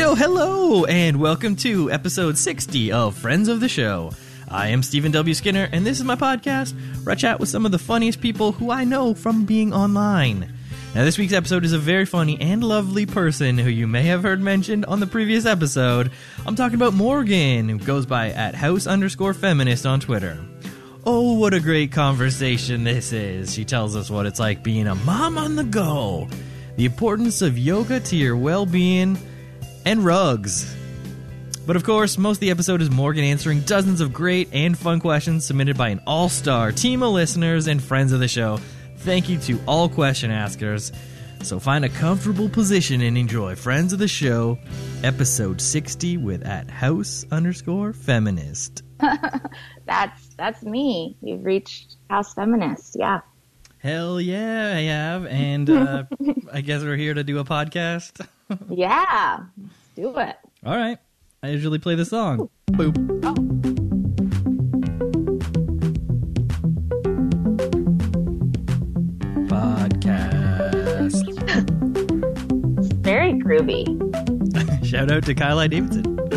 Hello, and welcome to episode 60 of Friends of the Show. I am Stephen W. Skinner, and this is my podcast where I chat with some of the funniest people who I know from being online. Now, this week's episode is a very funny and lovely person who you may have heard mentioned on the previous episode. I'm talking about Morgan, who goes by at house underscore feminist on Twitter. Oh, what a great conversation this is. She tells us what it's like being a mom on the go, the importance of yoga to your well being, and rugs. But of course, most of the episode is Morgan answering dozens of great and fun questions submitted by an all star team of listeners and friends of the show. Thank you to all question askers. So find a comfortable position and enjoy Friends of the Show, episode 60 with at house underscore feminist. that's that's me. You've reached House Feminist. Yeah. Hell yeah, I have. And uh, I guess we're here to do a podcast. yeah, do it. All right. I usually play the song. Boop. Oh. Podcast. Very groovy. Shout out to Kyle I. Davidson.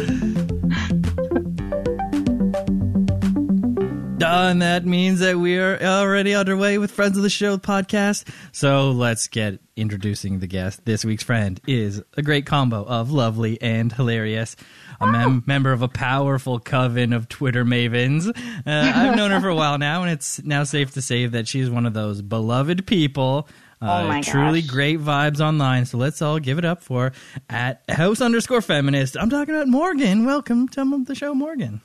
Done. That means that we are already underway with Friends of the Show podcast. So let's get introducing the guest. This week's friend is a great combo of lovely and hilarious. A mem- member of a powerful coven of Twitter mavens. Uh, I've known her for a while now, and it's now safe to say that she's one of those beloved people uh, oh my truly gosh. great vibes online. So let's all give it up for at house underscore feminist. I'm talking about Morgan. Welcome to the show, Morgan.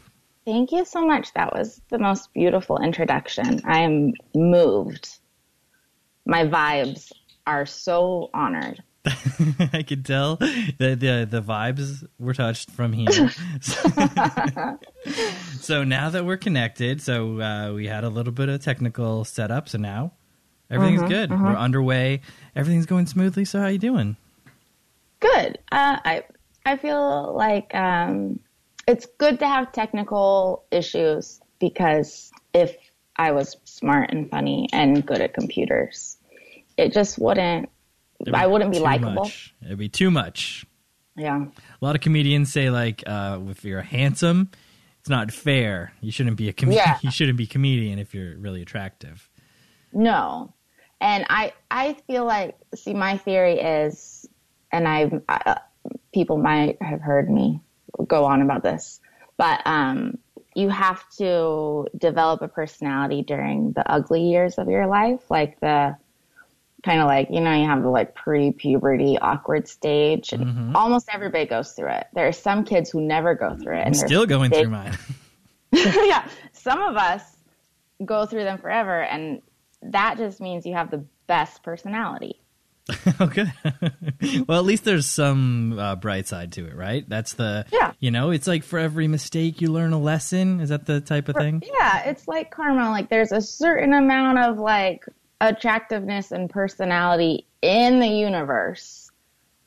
Thank you so much. That was the most beautiful introduction. I am moved. My vibes are so honored. I could tell that the the vibes were touched from here. so now that we're connected, so uh, we had a little bit of technical setup. So now everything's Mhm, good. We're underway. Everything's going smoothly. So how you doing? Good. Uh, I I feel like um, it's good to have technical issues because if I was smart and funny and good at computers, it just wouldn't. It'd I wouldn't be likable. much. It'd be too much. Yeah. A lot of comedians say like, uh, if you're handsome, it's not fair. You shouldn't be a com- Yeah. you shouldn't be comedian if you're really attractive. No. And I I feel like see my theory is and I've uh, people might have heard me go on about this, but um you have to develop a personality during the ugly years of your life, like the kind of like, you know, you have the like pre-puberty awkward stage and Mhm. almost everybody goes through it. There are some kids who never go through it I'm and still going big- through mine. yeah, some of us go through them forever, and that just means you have the best personality. okay. well, at least there's some uh, bright side to it, right? That's the Yeah. You know, it's like for every mistake you learn a lesson. Is that the type of thing? Yeah, it's like karma. Like there's a certain amount of like attractiveness and personality in the universe,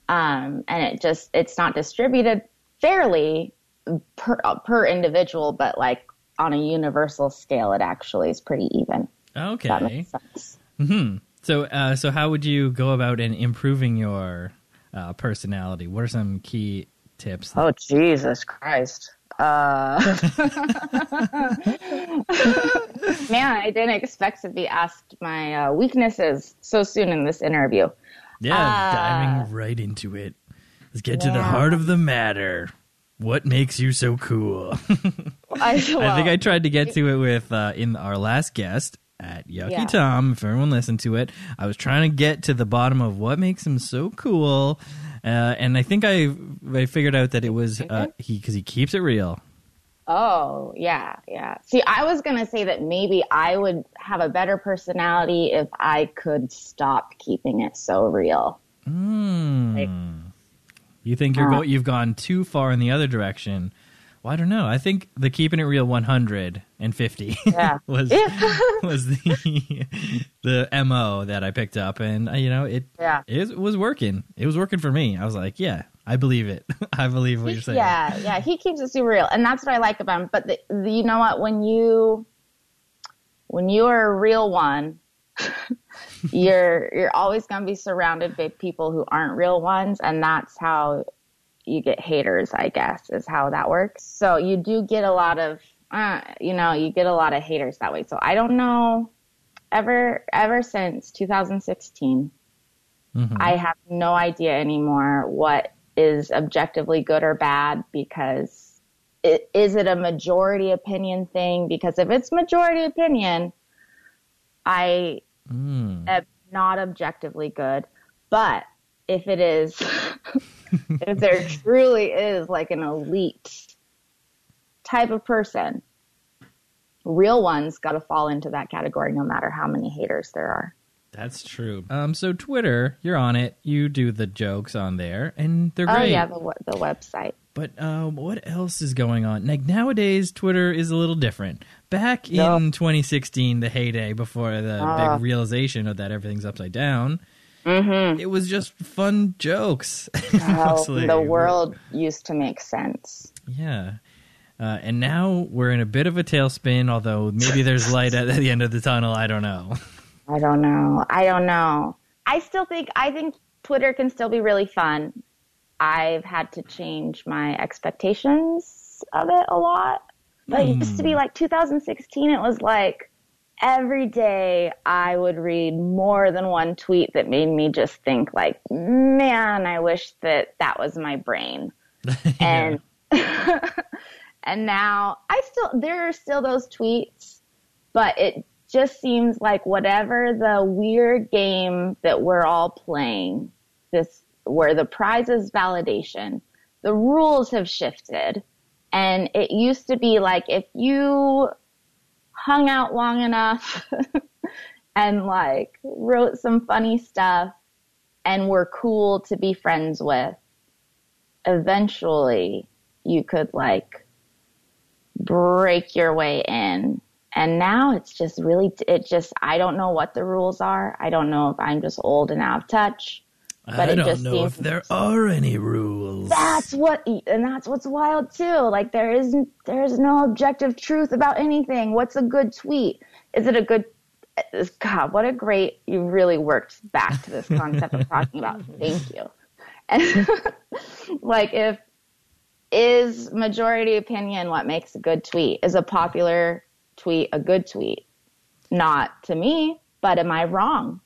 um, and it just it's not distributed fairly per uh, per individual, but like on a universal scale, it actually is pretty even. Okay. That makes sense. Hmm. So, uh, so how would you go about in improving your uh, personality? What are some key tips? Oh Jesus Christ. Uh, man, I didn't expect to be asked my uh, weaknesses so soon in this interview. Yeah, Uh, diving right into it. Let's get to the heart of the matter. What makes you so cool? I, I think I tried to get to it with uh, in our last guest at Yucky Yeah. Tom. If everyone listened to it, I was trying to get to the bottom of what makes him so cool, uh, and I think I I figured out that it was uh, he because he keeps it real. Oh, yeah, yeah. See, I was going to say that maybe I would have a better personality if I could stop keeping it so real. Hmm. Like- you think you're Uh. go- you've gone too far in the other direction. Well, I don't know. I think the keeping it real 150 Yeah. was Yeah. was the the mo that I picked up, and uh, you know it Yeah. it was working. It was working for me. I was like, yeah, I believe it. I believe what you're saying. Yeah, yeah, he keeps it super real, and that's what I like about him. But the, the, you know what? When you when you are a real one, you're you're always going to be surrounded by people who aren't real ones, and that's how you get haters, I guess, is how that works. So you do get a lot of, uh, you know, you get a lot of haters that way. So I don't know. Ever ever since 2016, Mhm. I have no idea anymore what is objectively good or bad because it, is it a majority opinion thing? Because if it's majority opinion, I Mm. am not objectively good. But if it is, if there truly is like an elite type of person, real ones got to fall into that category no matter how many haters there are. That's true. Um, so Twitter, you're on it. You do the jokes on there, and they're great. Oh yeah, the the website. But um, what else is going on? Like nowadays, Twitter is a little different. Back Yep. in 2016, the heyday before the Ah. big realization of that everything's upside down, Mm-hmm. it was just fun jokes. How the world used to make sense. Yeah. Uh, and now we're in a bit of a tailspin, although maybe there's light at the end of the tunnel. I don't know. I don't know. I don't know. I still think I think Twitter can still be really fun. I've had to change my expectations of it a lot. But it used to be like 2016 it was like every day I would read more than one tweet that made me just think like, "Man, I wish that that was my brain." and and now I still there are still those tweets, but it just seems like whatever the weird game that we're all playing, this where the prize is validation, the rules have shifted. And it used to be like if you hung out long enough and like wrote some funny stuff and were cool to be friends with, eventually you could like break your way in. And now it's just really, it just, I don't know what the rules are. I don't know if I'm just old and out of touch. But I it don't just know seems- if there are any rules. That's what, and that's what's wild too. Like there isn't, there's no objective truth about anything. What's a good tweet? Is it a good, God, what a great, you really worked back to this concept of talking about. Thank you. And like if, is majority opinion what makes a good tweet? Is a popular tweet a good tweet? Not to me, but am I wrong?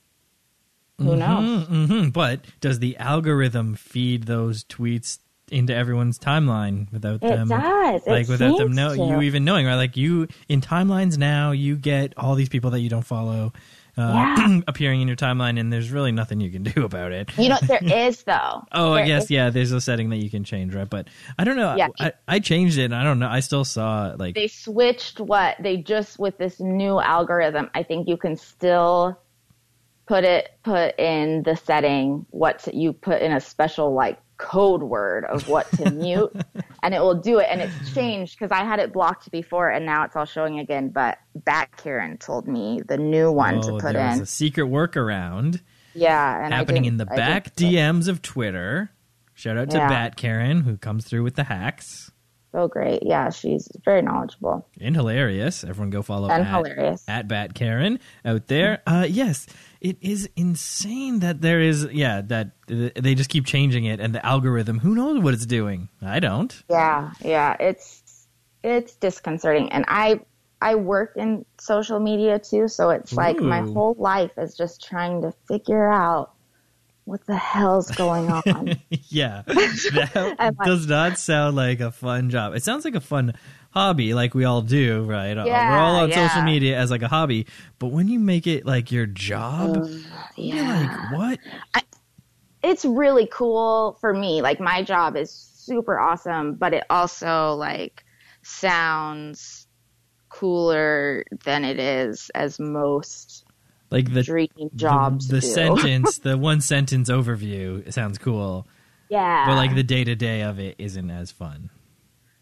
Who knows? hmm But does the algorithm feed those tweets into everyone's timeline without It them? does. It Like without them know to. you even knowing, right? Like you in timelines now, you get all these people that you don't follow uh, Yeah. appearing in your timeline, and there's really nothing you can do about it. You know, there is though. Oh, I guess is- yeah. There's a setting that you can change, right? But I don't know. Yeah. I, I changed it. and I don't know. I still saw like They switched what they just with this new algorithm. I think you can still put it put in the setting what to, you put in a special like code word of what to mute and it will do it and it's changed because i had it blocked before and now it's all showing again but bat karen told me the new one oh, to put in a secret workaround yeah and happening in the I back DMs of Twitter. Shout out to Yeah. Bat Karen who comes through with the hacks so great yeah she's very knowledgeable and hilarious. Everyone go follow and at, hilarious at Bat Karen out there. Uh, yes, it is insane that there is yeah that they just keep changing it and the algorithm. Who knows what it's doing? I don't. Yeah, yeah, it's it's disconcerting, and I I work in social media too, so it's like my whole life is just trying to figure out what the hell's going on. yeah, that like- does not sound like a fun job. It sounds like a fun hobby, like we all do, right? Uh, Yeah, We're all on yeah. social media as like a hobby, but when you make it like your job, you're yeah, like, what? it's really cool for me. Like my job is super awesome, but it also like sounds cooler than it is as most Like the dream jobs the, do. sentence, the one sentence overview sounds cool, yeah, but like the day to day of it isn't as fun.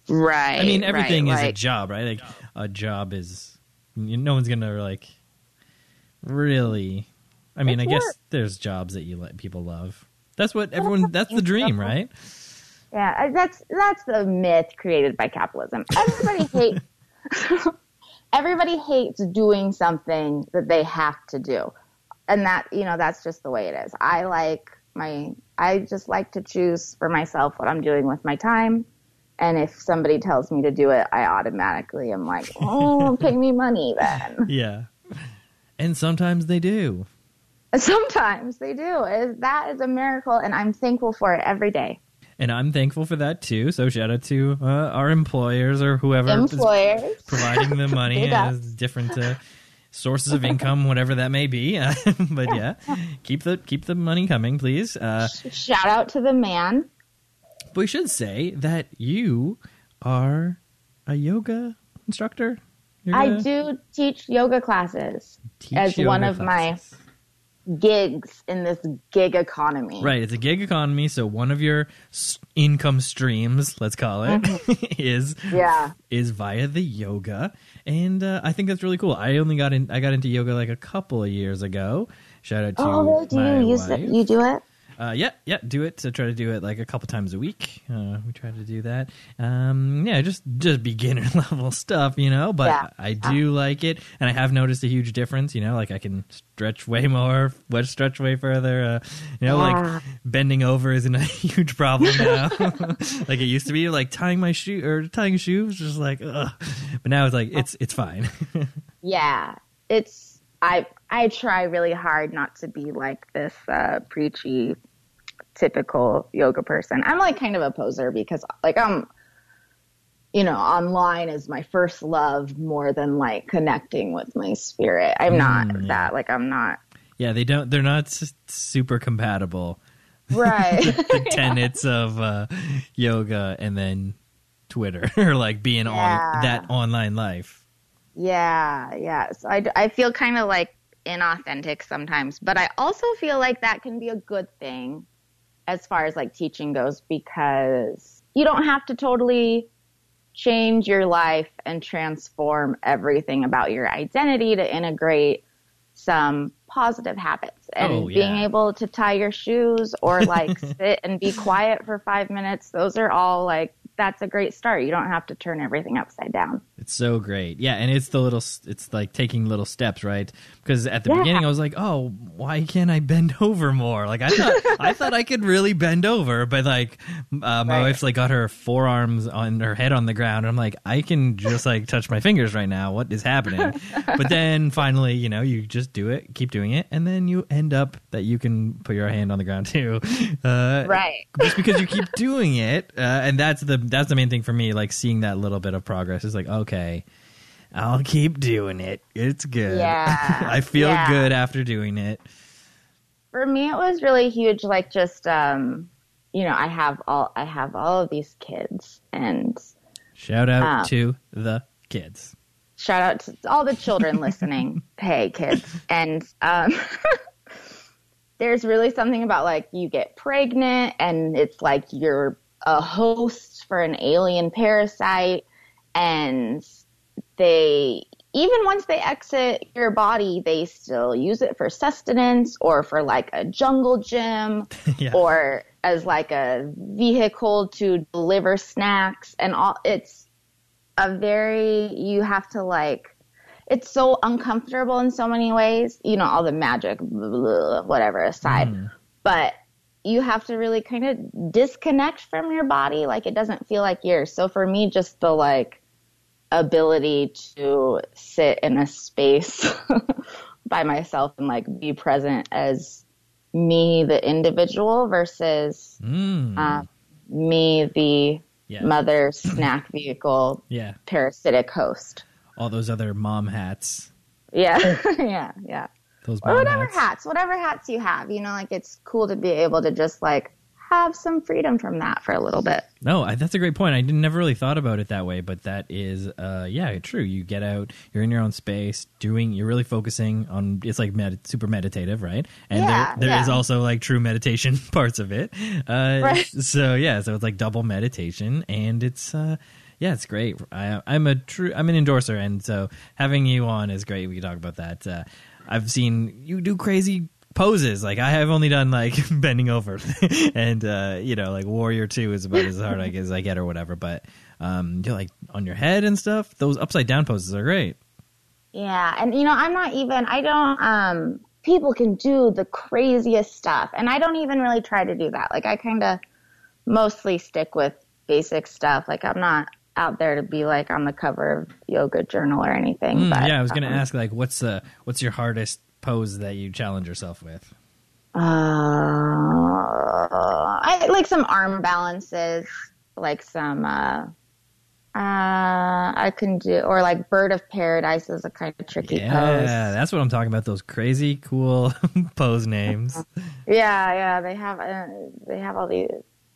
right. I mean, everything right, is a job, right? Like a job is, no one's gonna like really. I mean, It's I guess work. there's jobs that you let people love. That's what everyone. That's the dream, right? Yeah, uh, that's that's the myth created by capitalism. Everybody hates everybody hates doing something that they have to do. And that, you know, that's just the way it is. I like my I just like to choose for myself what I'm doing with my time. And if somebody tells me to do it, I automatically am like, oh, pay me money then. Yeah. And sometimes they do. Sometimes they do. That is a miracle, and I'm thankful for it every day. And I'm thankful for that too. So shout out to uh, our employers or whoever is Employers. providing the money as different uh, sources of income, whatever that may be. but yeah, keep the keep the money coming, please. Uh, Shout out to the man. we should say that you are a yoga instructor. Yoga I do teach yoga classes teach as one yoga of my- classes. Gigs in this gig economy. Right, it's a gig economy, so one of your income streams, let's call it, is Yeah. is via the yoga, and uh, I think that's really cool. I only got in, I got into yoga like a couple of years ago. Shout out to Oh, really? Do you use it? You do it? Uh, yeah, yeah, do it. So try to do it like a couple times a week. Uh, we try to do that. Um, yeah, just just beginner level stuff, you know. But Yeah. I do like it, and I have noticed a huge difference. You know, like I can stretch way more, stretch way further. Uh, you know, Yeah. like bending over isn't a huge problem now, like it used to be. Like tying my shoe or tying shoes, just like, ugh. but now it's like it's it's fine. Yeah. It's I I try really hard not to be like this uh preachy typical yoga person. I'm like kind of a poser because like I'm you know, online is my first love more than like connecting with my spirit. I'm not Mm, yeah. that. Like I'm not yeah, they don't. They're not s- super compatible. right. the tenets of uh, yoga and then Twitter or like being on that online life. Yeah, yeah. So I, I feel kind of like inauthentic sometimes, but I also feel like that can be a good thing as far as like teaching goes because you don't have to totally change your life and transform everything about your identity to integrate some positive habits and Oh, being able to tie your shoes or like sit and be quiet for five minutes. Those are all like, that's a great start. You don't have to turn everything upside down. It's so great. Yeah, and it's the little it's like taking little steps, right? Because at the Yeah. beginning I was like, "Oh, why can't I bend over more?" Like I thought I thought I could really bend over, but like uh, my Right. wife's like got her forearms on her head on the ground. and I'm like, "I can just like touch my fingers right now. What is happening?" but then finally, you know, you just do it, keep doing it, and then you end up that you can put your hand on the ground too. Uh, Right. just because you keep doing it, uh, and that's the that's the main thing for me. Like seeing that little bit of progress is like, okay, I'll keep doing it. It's good. Yeah. I feel Yeah. good after doing it. for me it was really huge like just um you know i have all i have all of these kids and Shout out Um, to the kids. shout out to all the children listening hey kids and um there's really something about like you get pregnant and it's like you're a host for an alien parasite and they even once they exit your body they still use it for sustenance or for like a jungle gym Yeah. or as like a vehicle to deliver snacks and all it's a very you have to like it's so uncomfortable in so many ways you know all the magic blah, blah, blah, whatever aside Mm. but you have to really kind of disconnect from your body like it doesn't feel like yours so for me just the like ability to sit in a space by myself and like be present as me the individual versus Mm. uh, me the yeah. mother snack vehicle yeah. parasitic host All those other mom hats. yeah yeah yeah Those or whatever hats. hats whatever hats you have you know like it's cool to be able to just like have some freedom from that for a little bit No, I, that's a great point. I didn't, never really thought about it that way, but that is, uh, yeah, true. You get out, you're in your own space, doing, you're really focusing on. It's like med- super meditative, right? And Yeah, there, there is yeah. also like true meditation parts of it. Uh, Right. So yeah, so it's like double meditation, and it's. Uh, yeah, it's great. I, I'm a true. I'm an endorser, and so having you on is great. We can talk about that. Uh, I've seen you do crazy poses. Like I have only done like bending over, and uh, you know, like Warrior Two is about as hard I as I get or whatever. But um, you're like on your head and stuff. Those upside down poses are great. Yeah, and you know, I'm not even I don't um people can do the craziest stuff. And I don't even really try to do that. Like I kind of mostly stick with basic stuff. Like I'm not out there to be like on the cover of Yoga Journal or anything. Mm, but, yeah, I was going to um, ask like what's the what's your hardest pose that you challenge yourself with? Uh, I like some arm balances, like some. Uh, uh, I can do, or like Bird of Paradise is a kind of tricky Yeah, pose. Yeah, that's what I'm talking about. Those crazy cool pose names. Yeah, yeah, they have uh, they have all these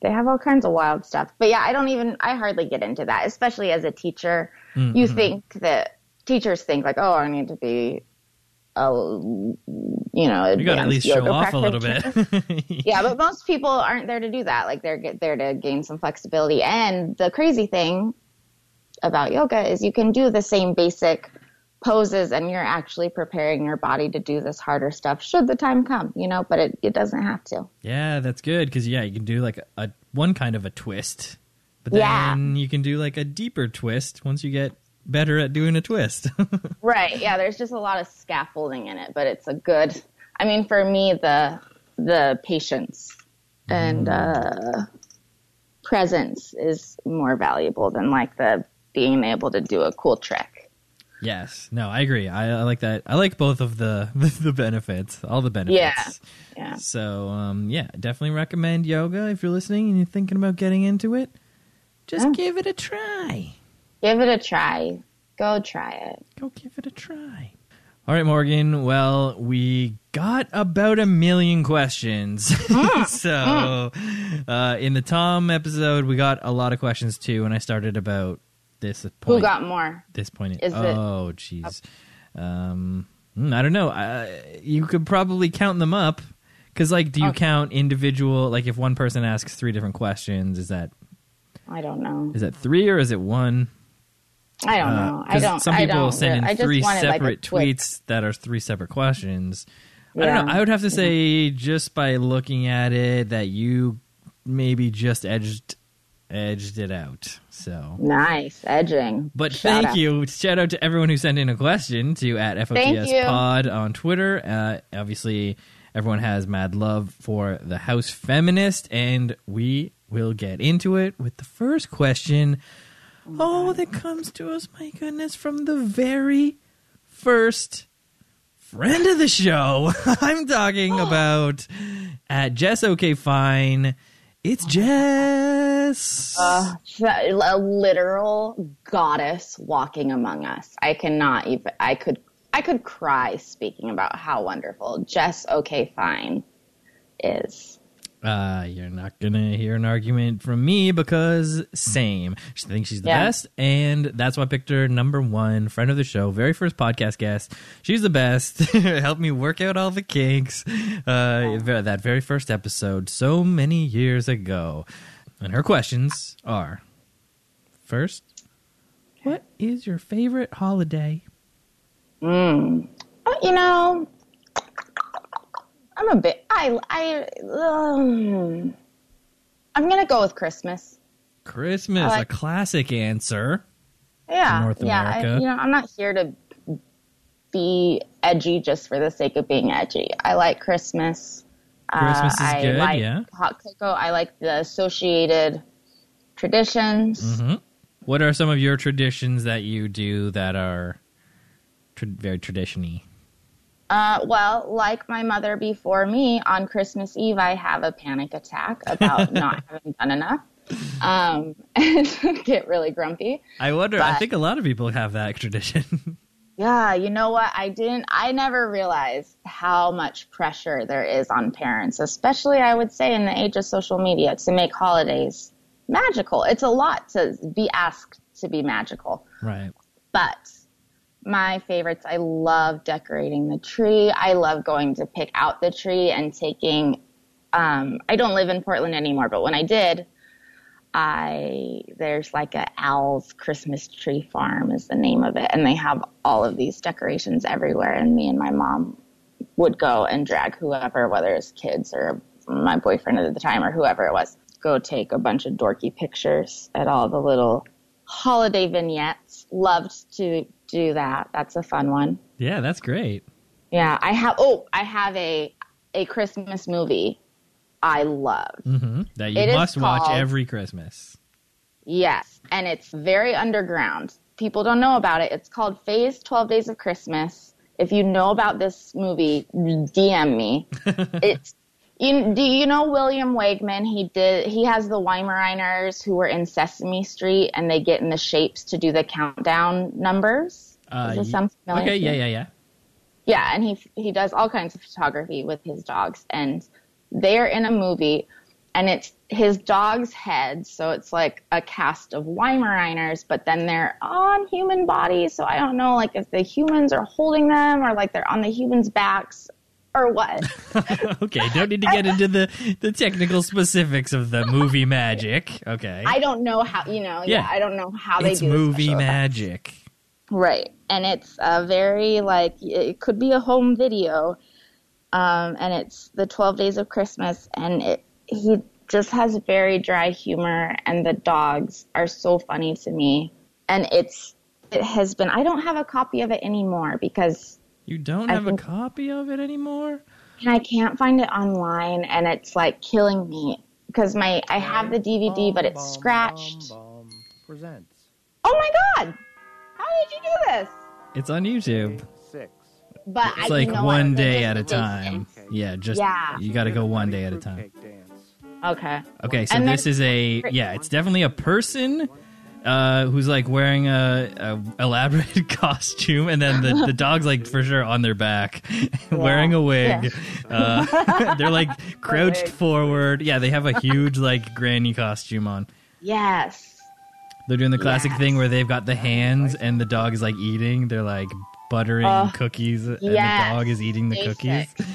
they have all kinds of wild stuff. But yeah, I don't even I hardly get into that, especially as a teacher. Mm-hmm. You think that teachers think like, "Oh, I need to be a you know, You got to at least show off a little bit. yeah, but most people aren't there to do that. Like they're get there to gain some flexibility. And the crazy thing about yoga is you can do the same basic poses and you're actually preparing your body to do this harder stuff should the time come, you know, but it, it doesn't have to. yeah, that's good because yeah, you can do like a one kind of a twist, but Yeah. then you can do like a deeper twist once you get better at doing a twist. Right. Yeah, there's just a lot of scaffolding in it, but it's a good I mean for me the the patience and uh presence is more valuable than like the being able to do a cool trick. Yes, no, I agree. I, I like that. I like both of the the benefits, all the benefits. Yeah. Yeah. So um, yeah, definitely recommend yoga if you're listening and you're thinking about getting into it. Just Yeah. give it a try. Give it a try. Go try it. Go give it a try. All right, Morgan. Well, we got about a million questions. so, uh, in the Tom episode, we got a lot of questions too, and I started about this point. Who got more? this point? is oh, jeez. Um, mm, I don't know. Uh, you could probably count them up because, like, do you Okay. count individual? Like, if one person asks three different questions, is that I don't know. is that three or is it one? I don't Uh, know. I don't. Some people don't. send in three wanted, like, separate tweets that are three separate questions. I don't know. I would have to say, just by looking at it, that you maybe just edged edged it out. So, Nice edging. but Shout thank out. you. Shout out to everyone who sent in a question to at FOTS. Pod on Twitter. Uh, obviously, everyone has mad love for the House Feminist, and we will get into it with the first question. Oh, that comes to us, my goodness, from the very first friend of the show. I'm talking about at Jess OK Fine. It's Jess. Uh, a literal goddess walking among us. I cannot even. I could. I could cry speaking about how wonderful Jess. Okay, fine. Is Uh, you're not gonna hear an argument from me because same. She thinks she's the Yeah. best, and that's why I picked her number one friend of the show, very first podcast guest. She's the best. Helped me work out all the kinks. Uh, that very first episode, so many years ago. And her questions are: First, what is your favorite holiday? mm, you know. I'm a bit. I. I. Um, I'm gonna go with Christmas. Christmas, like- a classic answer. Yeah, North yeah. I, America. you know, I'm not here to be edgy just for the sake of being edgy. I like Christmas. Christmas is uh, I good, like yeah. hot cocoa. I like the associated traditions. hmm What are some of your traditions that you do that are tra- very traditiony? Uh, well, like my mother before me, on Christmas Eve, I have a panic attack about not having done enough, um, and get really grumpy. I wonder. I think a lot of people have that tradition. Yeah, you know what? I didn't, I never realized how much pressure there is on parents, especially I would say in the age of social media to make holidays magical. It's a lot to be asked to be magical. right. But my favorites, I love decorating the tree. I love going to pick out the tree and taking, um, I don't live in Portland anymore, but when I did, I there's like a Owl's Christmas tree farm is the name of it, and they have all of these decorations everywhere. And me and my mom would go and drag whoever, whether it's kids or my boyfriend at the time or whoever it was, go take a bunch of dorky pictures at all the little holiday vignettes. Loved to do that. That's a fun one. Yeah, that's great. Yeah, I have. Oh, I have a a Christmas movie I love. hmm That you It must watch every Christmas. Yes, and it's very underground. People don't know about it. It's called Fay's 12 Days of Christmas. If you know about this movie, DM me. it's you, do you know William Wegman? He did. He has the Weimaraners who were in Sesame Street, and they get in the shapes to do the countdown numbers. Uh, Does this sound familiar? okay, yeah, yeah, yeah. Yeah, and he he does all kinds of photography with his dogs, and they're in a movie, and it's his dog's head, so it's like a cast of Weimaraners, but then they're on human bodies, so I don't know like if the humans are holding them or like they're on the humans' backs or what. okay, don't need to get into the, the technical specifics of the movie magic. Okay. I don't know how you know. Yeah, Yeah. I don't know how they it's do movie special effects. magic. Right. And it's a very like it could be a home video. Um, and it's the 12 days of Christmas and it he just has very dry humor and the dogs are so funny to me. And it's it has been I don't have a copy of it anymore because You don't have think- a copy of it anymore? And I can't find it online and it's like killing me because my I have the DVD but it's scratched. Presents Oh my god. How did you do this? It's on YouTube. Six. But It's I like you know one what, day at a just racing. time. Yeah, just Yeah. you got to go one day at a time. Okay. Okay, so And this there's- is a yeah, it's definitely a person uh, who's like wearing a, a elaborate costume, and then the, the dog's like for sure on their back, wearing a wig. Uh, they're like crouched forward. Yeah, they have a huge like granny costume on. Yes. They're doing the classic Yes. thing where they've got the hands and the dog is like eating. They're like buttering Ugh. cookies, and the dog is eating the Basic. cookies.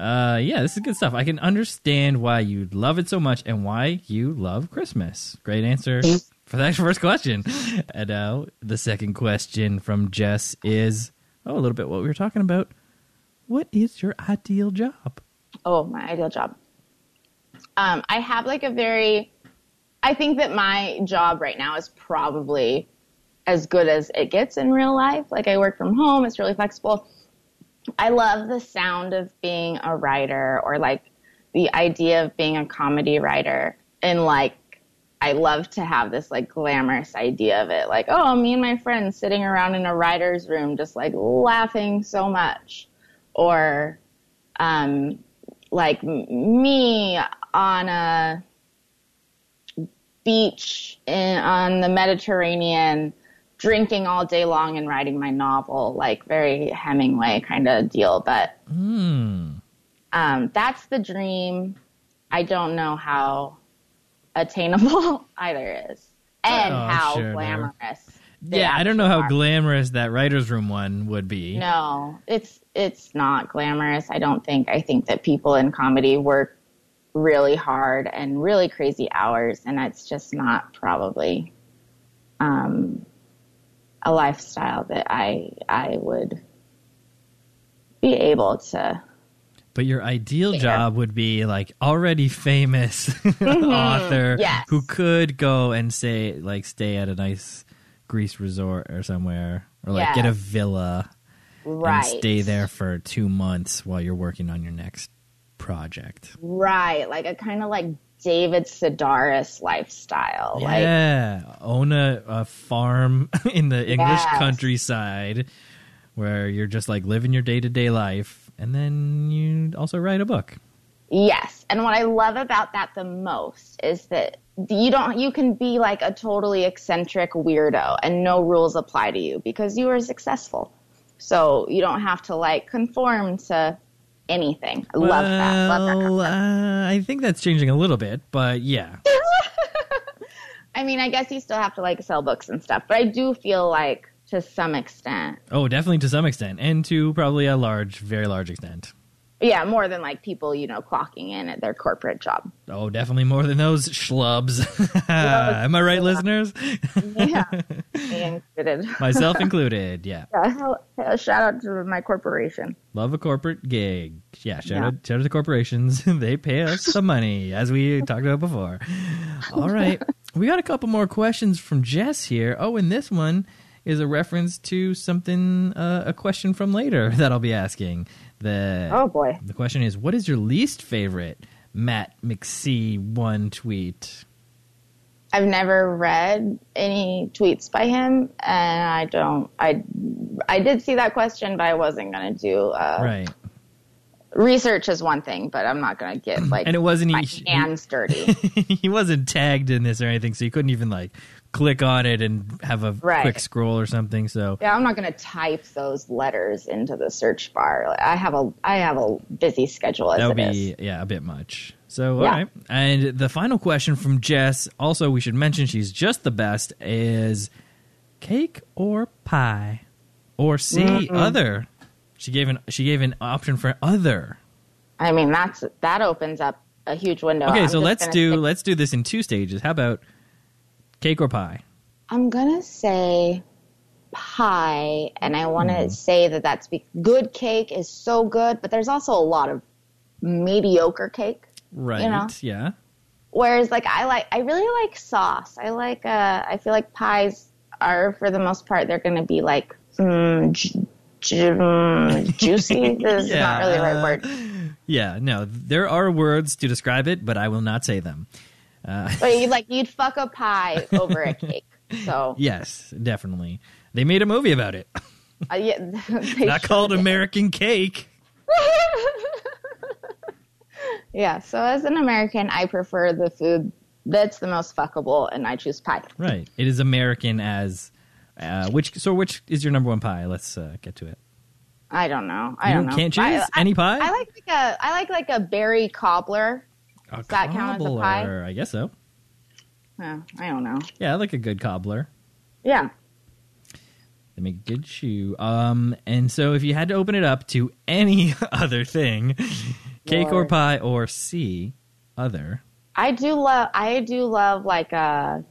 Uh, yeah, this is good stuff. I can understand why you love it so much and why you love Christmas. Great answer for that first question. And now the second question from Jess is oh, a little bit what we were talking about. What is your ideal job? Oh, my ideal job. Um, I have like a very, I think that my job right now is probably as good as it gets in real life. Like I work from home, it's really flexible. I love the sound of being a writer or like the idea of being a comedy writer and like I love to have this like glamorous idea of it. Like, oh, me and my friends sitting around in a writer's room just like laughing so much. Or um, like me on a beach in, on the Mediterranean, drinking all day long and writing my novel, like very Hemingway kind of deal. But Hmm. um, that's the dream. I don't know how attainable either is, and Oh, how sure, glamorous. Yeah, I don't know how are. glamorous that writer's room one would be. No, it's it's not glamorous. I don't think. I think that people in comedy work really hard and really crazy hours, and it's just not probably um, a lifestyle that I I would be able to. But your ideal job would be like already famous author Mm-hmm. Yes. who could go and say like stay at a nice Greece resort or somewhere or like get a villa Right. and stay there for 2 months while you're working on your next project. Right, like a kind of like David Sedaris lifestyle. Like yeah, own a, a farm in the English Yes. countryside where you're just like living your day-to-day life and then you also write a book. Yes. And what I love about that the most is that you don't, you can be like a totally eccentric weirdo and no rules apply to you because you are successful. So you don't have to like conform to anything. I love that. Love that. Well, uh, I think that's changing a little bit, but yeah. I mean, I guess you still have to like sell books and stuff, but I do feel like to some extent, Oh, definitely to some extent, and to probably a large, very large extent. Yeah, more than like people, you know, clocking in at their corporate job. Oh, definitely more than those schlubs. Am I right, listeners? Yeah. Me included. Myself included. Yeah, Yeah, shout out to my corporation. love a corporate gig. Yeah, shout Yeah. out, shout out to corporations. they pay us some money, as we talked about before. All right, we got a couple more questions from Jess here. Oh, and this one is a reference to something, uh, a question from later that I'll be asking. The Oh boy. the question is, what is your least favorite Matt McSee one tweet? I've never read any tweets by him, and I don't. I I did see that question, but I wasn't gonna do uh, Right, research is one thing, but I'm not gonna get like and it wasn't my he, hands dirty. he wasn't tagged in this or anything, so you couldn't even like click on it and have a Right. quick scroll or something. So yeah, I'm not gonna type those letters into the search bar. Like, I have a I have a busy schedule as that would be is. yeah a bit much. So Yeah. all right, and the final question from Jess. Also, we should mention she's just the best. Is cake or pie, or C other? She gave an she gave an option for other. I mean, that's that opens up a huge window. Okay, I'm so let's do stick- let's do this in two stages. How about cake or pie? I'm gonna say pie, and I want to Hmm. say that that's be- good cake is so good, but there's also a lot of mediocre cake. Right. know. Yeah. Whereas, like, I like, I really like sauce. I like, uh, I feel like pies are, for the most part, they're gonna be like, mm, ju- ju- mm, juicy. this is not really the right word. Yeah. No, there are words to describe it, but I will not say them. Uh, But you'd like, you'd fuck a pie over a cake. So, yes, definitely. They made a movie about it. uh, yeah, Not called American Cake. Yeah, so as an American, I prefer the food that's the most fuckable, and I choose pie. Right. It is American as uh, which. So which is your number one pie? Let's uh, get to it. I don't know. I You don't know. can't choose I, I- any pie. I like like a I like like a berry cobbler. A Does that count as a pie? I guess so. Oh, I don't know. Yeah, I like a good cobbler. Yeah, They make good shoe. Um, and so if you had to open it up to any other thing, cake or pie or C, other. I do love I do love like a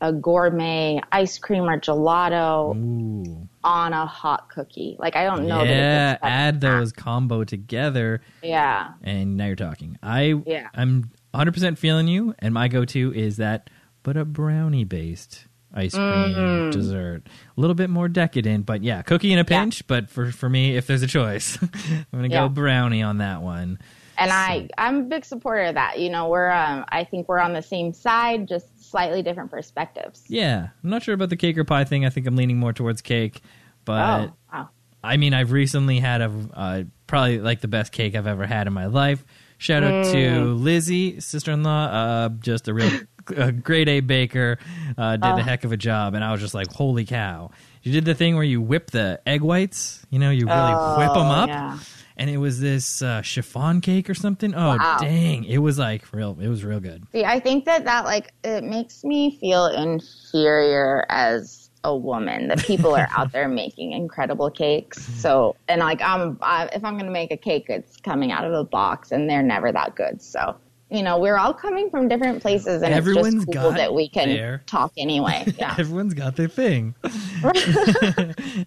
a gourmet ice cream or gelato Ooh. On a hot cookie. Like I don't know. yeah, add those combo together, Yeah, and now you're talking. I Yeah. I'm 100 percent feeling you, and my go-to is that, but a brownie based ice cream Mm. dessert, a little bit more decadent, but yeah, cookie in a Yeah. pinch. But for for me, if there's a choice, I'm gonna Yeah. go brownie on that one. and I I'm a big supporter of that. You know, we're um, I think we're on the same side, just slightly different perspectives. Yeah, I'm not sure about the cake or pie thing. I think I'm leaning more towards cake, but oh, wow. I mean, I've recently had a uh, probably like the best cake I've ever had in my life. Shout out to Mm. Lizzie, sister-in-law, uh, just a real a grade A baker. Uh, did a Oh. heck of a job, and I was just like, "Holy cow!" You did the thing where you whip the egg whites. You know, you really whip them Oh, up, yeah. And it was this uh, chiffon cake or something. Oh, Wow. dang! It was like real. It was real good. See, I think that that like it makes me feel inferior as a woman that people are out there making incredible cakes. So, and like I'm, I, if I'm gonna make a cake, it's coming out of a box, and they're never that good. So, you know, we're all coming from different places, and Everyone's it's just cool that we can talk anyway. Yeah. Everyone's got their thing.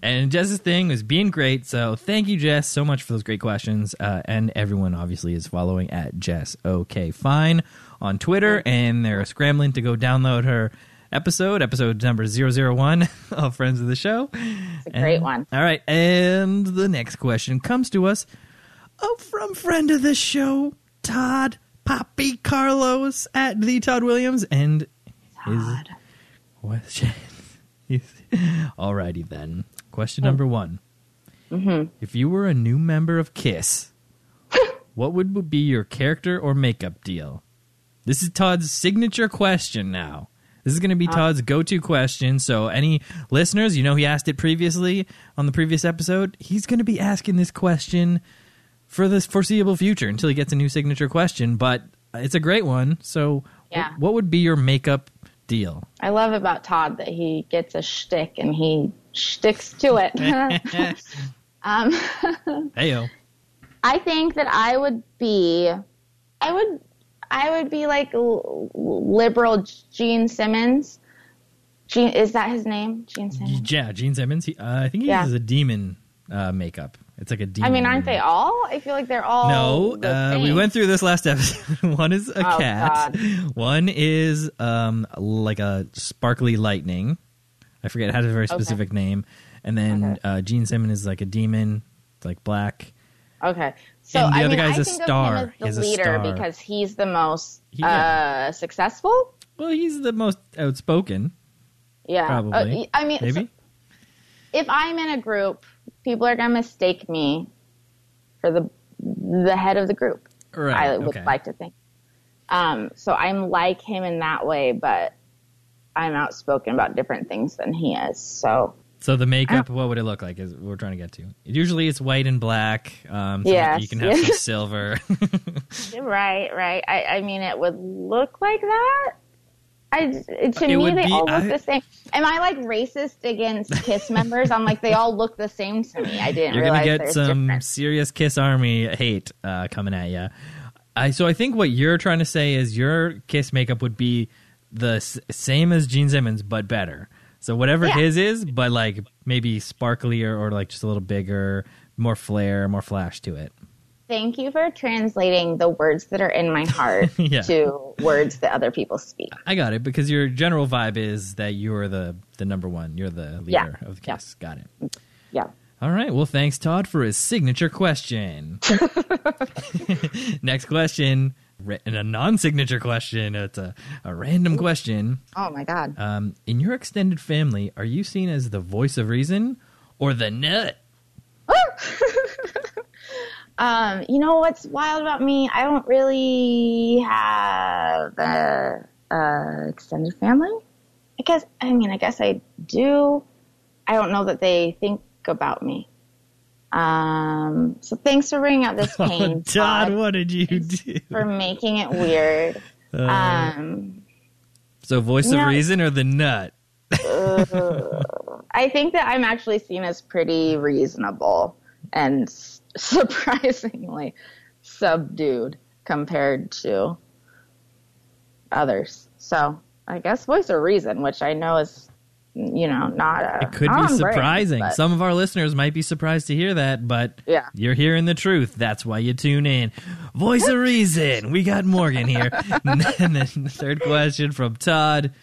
and Jess's thing was being great. So thank you, Jess, so much for those great questions. Uh, and everyone obviously is following at Jess OK Fine on Twitter, and they're scrambling to go download her episode, episode number 001 of Friends of the Show. It's a great And- one. All right. And the next question comes to us oh, from friend of the show, Todd Poppy Carlos at the Todd Williams. And his God. question Alrighty then. Question number one. Mm-hmm. If you were a new member of Kiss, what would be your character or makeup deal? This is Todd's signature question now. This is going to be Todd's go to question. So, any listeners, you know, he asked it previously on the previous episode. He's going to be asking this question for the foreseeable future until he gets a new signature question. But it's a great one. So, Yeah. what would be your makeup deal? I love about Todd that he gets a shtick and he sticks to it. um, Heyo. I think that I would be, I would, I would be like liberal Gene Simmons. Gene, is that his name? Gene Simmons. Yeah, Gene Simmons. He, uh, I think he Yeah. uses a demon uh, makeup. It's like a demon. I mean, aren't they all? I feel like they're all. No, uh, we went through this last episode. One is a Oh, cat. God. One is um like a sparkly lightning. I forget it has a very specific name. And then Okay. uh, Gene Simmons is like a demon, like black. Okay. So And the I other mean, guy's I a star. of him He's a the leader because he's the most He- uh, successful. Well, he's the most outspoken, Yeah, Probably. Uh, I mean, maybe. if I'm in a group, people are gonna mistake me for the the head of the group. right. I would okay. like to think. Um, so I'm like him in that way, but I'm outspoken about different things than he is. So So the makeup, what would it look like? Is we're trying to get to. Usually it's white and black. Um, so Yes, you can have some silver. right, right. I, I mean, it would look like that. I to It me they be- all look I- the same. Am I like racist against Kiss members? I'm like they all look the same to me. I didn't You're gonna get some serious Kiss Army hate uh, coming at you. I so I think what you're trying to say is your Kiss makeup would be the s- same as Gene Simmons, but better. So whatever Yeah. his is, but like maybe sparklier or like just a little bigger, more flair, more flash to it. Thank you for translating the words that are in my heart Yeah. to words that other people speak. I got it because your general vibe is that you're the the number one. You're the Yeah. leader of the Yeah. Got it. Yeah. All right. Well, thanks, Todd, for his signature question. Next question, and a non-signature question. It's a, a random question. Oh my god. Um, in your extended family, are you seen as the voice of reason or the nut? Um, you know what's wild about me? I don't really have a, a extended family. I guess. I mean, I guess I do. I don't know that they think about me. Um, so thanks for bringing up this Oh, pain, Todd, Todd, what did you do? for making it weird. Uh, Um, so, voice no. of reason or the nut? I think that I'm actually seen as pretty reasonable and s- surprisingly subdued compared to others. So I guess voice of reason, which I know is, you know, not a. It could be surprising. but- Some of our listeners might be surprised to hear that, but Yeah. you're hearing the truth. That's why you tune in. Voice of reason. We got Morgan here. and then the third question from Todd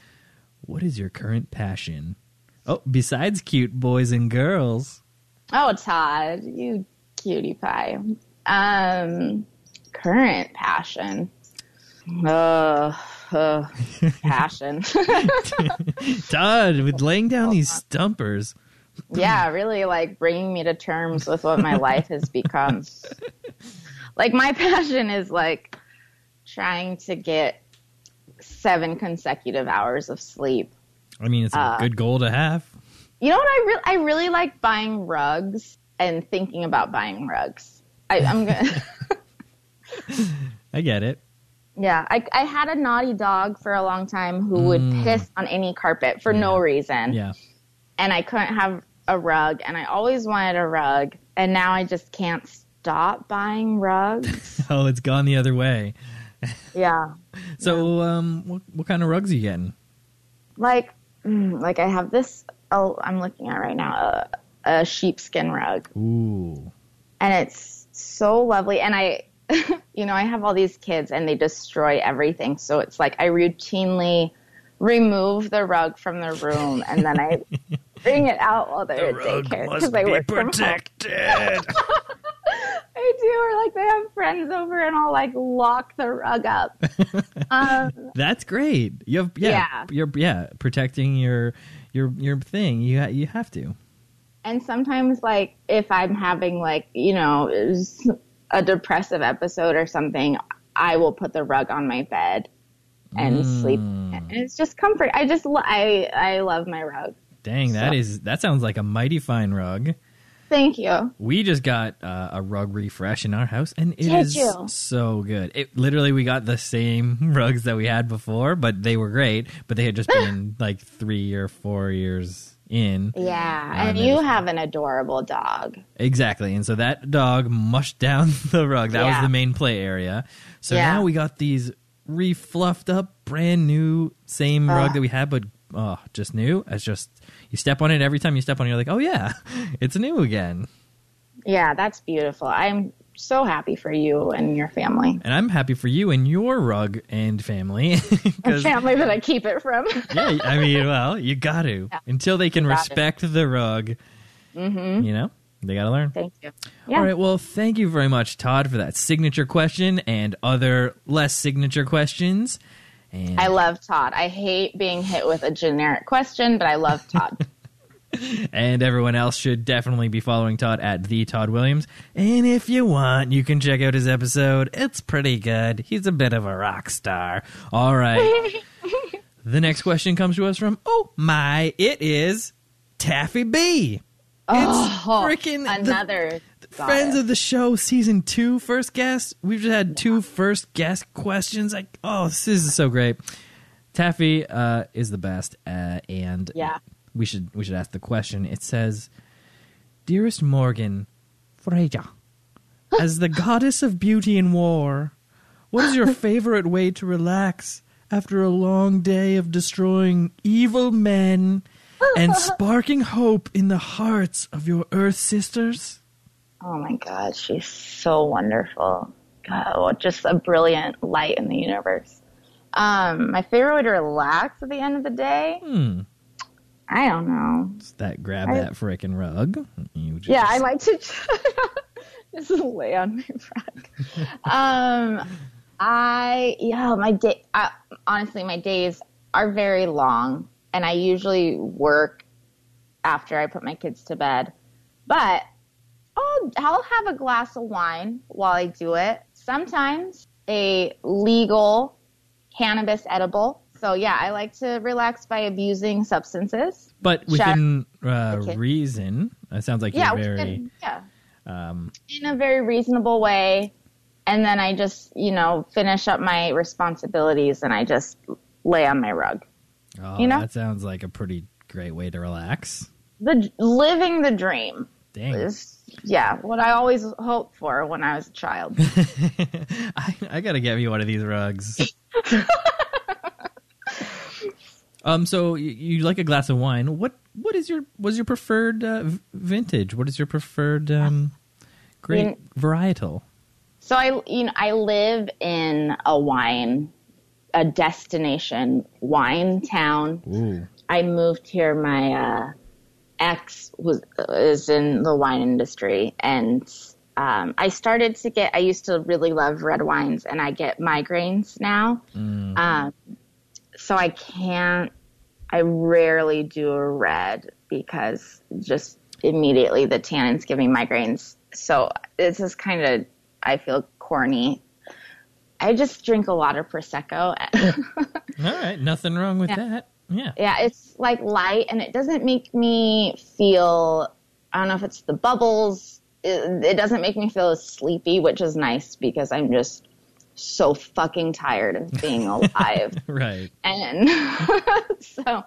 What is your current passion? Oh, besides cute boys and girls. Oh, Todd, you cutie pie. Um, current passion. Uh, uh, passion. Todd, with laying down these stumpers. yeah, really like bringing me to terms with what my life has become. like my passion is like trying to get seven consecutive hours of sleep. I mean, it's a Uh, good goal to have. You know what? I really, I really like buying rugs and thinking about buying rugs. I, I'm gonna. I get it. Yeah, I, I had a naughty dog for a long time who would Mm. piss on any carpet for no reason. Yeah. And I couldn't have a rug, and I always wanted a rug. And now I just can't stop buying rugs. Oh, it's gone the other way. yeah. So, um, what, what kind of rugs are you getting? Like, mm, like I have this, oh, I'm looking at right now, a, a sheepskin rug. Ooh. And it's so lovely. And I, you know, I have all these kids and they destroy everything. So it's like I routinely remove the rug from the room and then I bring it out while they're at daycare because I work from home. I do, or like they have friends over and I'll like lock the rug up. um, That's great. You have yeah, Yeah. you're yeah protecting your your your thing. You ha- you have to. And sometimes like if I'm having like you know a depressive episode or something, I will put the rug on my bed and sleep. And it's just comfort. I just lo- I I love my rug. Dang, that So- is that sounds like a mighty fine rug. Thank you. We just got uh, a rug refresh in our house, and it Did is you? so good. It literally we got the same rugs that we had before, but they were great. But they had just been like three or four years in. Yeah, Um, and you have an adorable dog. Exactly. And so that dog mushed down the rug. That was the main play area. So Yeah. now we got these refluffed up, brand new, same Ugh. rug that we had, but oh, just new. It's just you step on it every time you step on it, you're like, oh yeah, it's new again. Yeah, that's beautiful. I'm so happy for you and your family. And I'm happy for you and your rug and family. 'Cause- family that I keep it from. yeah, I mean, well, you got to Yeah. until they can Got it. respect the rug. hmm You know, they got to learn. Thank you. Yeah. All right. Well, thank you very much, Todd, for that signature question and other less signature questions. And I love Todd. I hate being hit with a generic question, but I love Todd. And everyone else should definitely be following Todd at the Todd Williams. And if you want, you can check out his episode. It's pretty good. He's a bit of a rock star. All right. the next question comes to us from oh my, it is Taffy B. oh, freaking the- another Friends goddess. of the show, season two, first guest. We've just had two first guest questions. Like, oh, this is so great. Taffy uh, is the best, uh, and Yeah. We should we should ask the question. It says, "Dearest Morgan, Freya, as the goddess of beauty and war, what is your favorite way to relax after a long day of destroying evil men and sparking hope in the hearts of your Earth sisters?" Oh my God, she's so wonderful. God, just a brilliant light in the universe. Um, my favorite way to relax at the end of the day, Hmm. I don't know. It's that grab I- that frickin' rug. You just, Yeah, I like to just lay on my rug. um, I yeah, my day. Uh, honestly, my days are very long, and I usually work after I put my kids to bed. But I'll I'll have a glass of wine while I do it. Sometimes a legal cannabis edible. So yeah, I like to relax by abusing substances. but within uh, reason. It sounds like yeah, you're very. can- yeah. Um, in a very reasonable way. And then I just, you know, finish up my responsibilities and I just lay on my rug. oh, You know? that sounds like a pretty great way to relax. The living the dream Dang. is, yeah, what I always hoped for when I was a child. I, I gotta get me one of these rugs. um. So you, you like a glass of wine? What What is your Was your preferred uh, vintage? What is your preferred um, great mean- varietal? so I, you know, I live in a wine, a destination wine town. Ooh. I moved here. My uh, ex was is in the wine industry, and um, I started to get. I used to really love red wines, and I get migraines now. Mm. Um, so I can't. I rarely do a red because just immediately the tannins give me migraines. So this is kind of. I feel corny. I just drink a lot of prosecco. All right. Nothing wrong with Yeah. that. Yeah. Yeah, it's like light and it doesn't make me feel, I don't know if it's the bubbles. It, it doesn't make me feel as sleepy, which is nice because I'm just so fucking tired of being alive. Right. and so,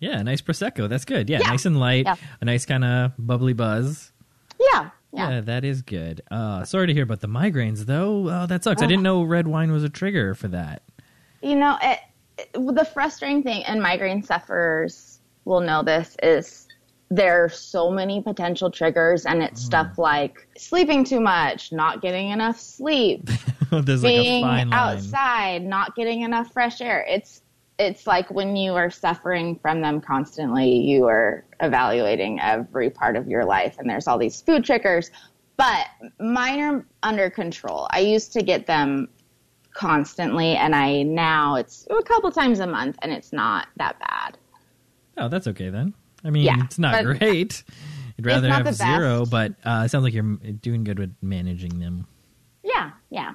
Yeah, nice prosecco. That's good. Yeah, Yeah. nice and light. Yeah. A nice kind of bubbly buzz. yeah, yeah. Yeah, that is good. Uh, sorry to hear about the migraines, though. Oh, that sucks. I didn't know red wine was a trigger for that. You know, it, it, the frustrating thing, and migraine sufferers will know this, is there are so many potential triggers, and it's stuff mm. like sleeping too much, not getting enough sleep, There's like a being fine line. outside, not getting enough fresh air. It's it's like when you are suffering from them constantly, you are evaluating every part of your life, and there's all these food triggers. But mine are under control. I used to get them constantly, and I now it's a couple times a month, and it's not that bad. Oh, that's okay then. I mean, Yeah, it's not great. You'd rather have zero, but uh, it sounds like you're doing good with managing them. Yeah, yeah.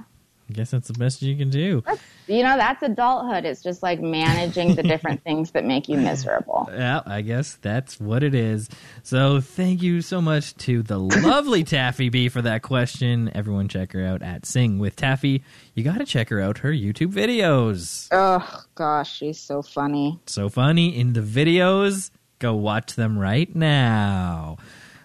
I guess that's the best you can do. You know, that's adulthood. It's just like managing the different things that make you miserable. Yeah, I guess that's what it is. So thank you so much to the lovely Taffy B for that question. Everyone check her out at Sing with Taffy. You got to check her out her YouTube videos. Oh gosh, she's so funny. So funny in the videos. Go watch them right now.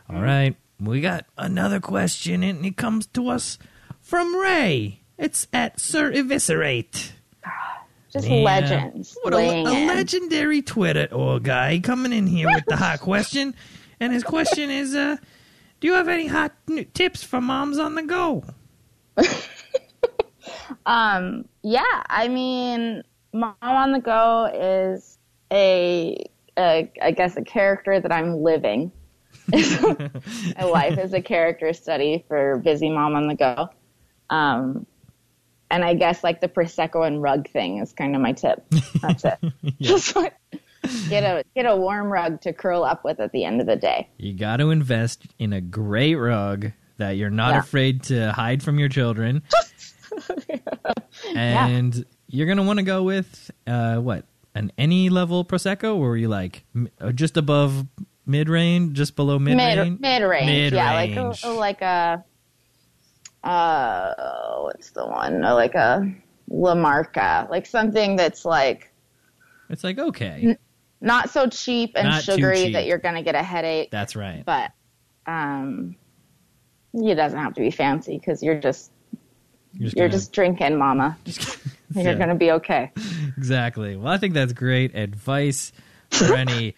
All right, we got another question, and it comes to us from Ray. It's at Sir Eviscerate. Just Man, legends What a, a legendary Twitter or guy coming in here with the hot question. And his question is uh Do you have any hot n- tips for moms on the go? Um, yeah, I mean, Mom on the Go is a, a I guess, a character that I'm living. My life is a character study for busy mom on the go. Um, and I guess like the prosecco and rug thing is kind of my tip. That's it. Just like, get a get a warm rug to curl up with at the end of the day. You got to invest in a great rug that you're not Yeah. afraid to hide from your children. and you're going to want to go with uh, what? An any level prosecco or were you like m- uh, just above mid range, just below mid range? Mid range, yeah, like a, like a uh, what's the one? Uh, Like a La Marca, like something that's like It's like okay. not so cheap and Not sugary cheap. that you're gonna get a headache, That's right. but um, it doesn't have to be fancy because you're just You're just you're gonna- just drinking, Mama. You're Yeah. gonna be okay. Exactly. Well, I think that's great advice for any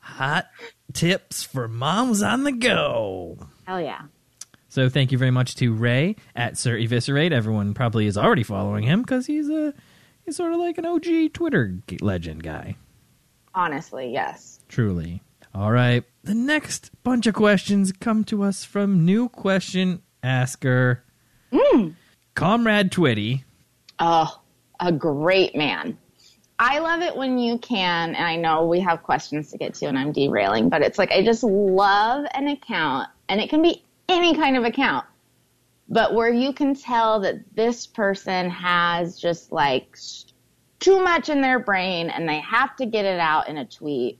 hot tips for moms on the go. Hell yeah. So thank you very much to Ray at Sir Eviscerate. Everyone probably is already following him because he's a he's sort of like an OG Twitter legend guy. Honestly, yes. Truly. All right. The next bunch of questions come to us from new question asker, hmm. Comrade Twitty. Oh, a great man. I love it when you can, and I know we have questions to get to, and I'm derailing, but it's like I just love an account, and it can be any kind of account, but where you can tell that this person has just like too much in their brain and they have to get it out in a tweet.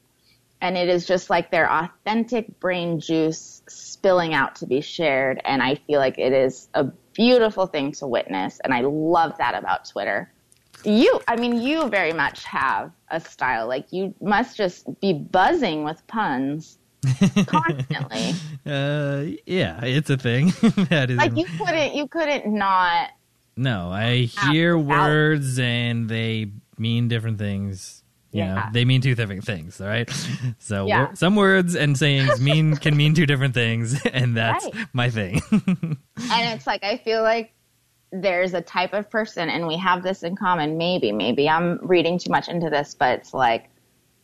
And it is just like their authentic brain juice spilling out to be shared. And I feel like it is a beautiful thing to witness. And I love that about Twitter. You, I mean, you very much have a style. Like you must just be buzzing with puns constantly. Uh, yeah, it's a thing. that is like you couldn't, you couldn't not. No, I hear words and they mean different things. You know, Yeah. they mean two different things, all right? So Yeah. wor- some words and sayings mean can mean two different things, and that's Right. my thing. And it's like I feel like there's a type of person, and we have this in common. Maybe, maybe I'm reading too much into this, but it's like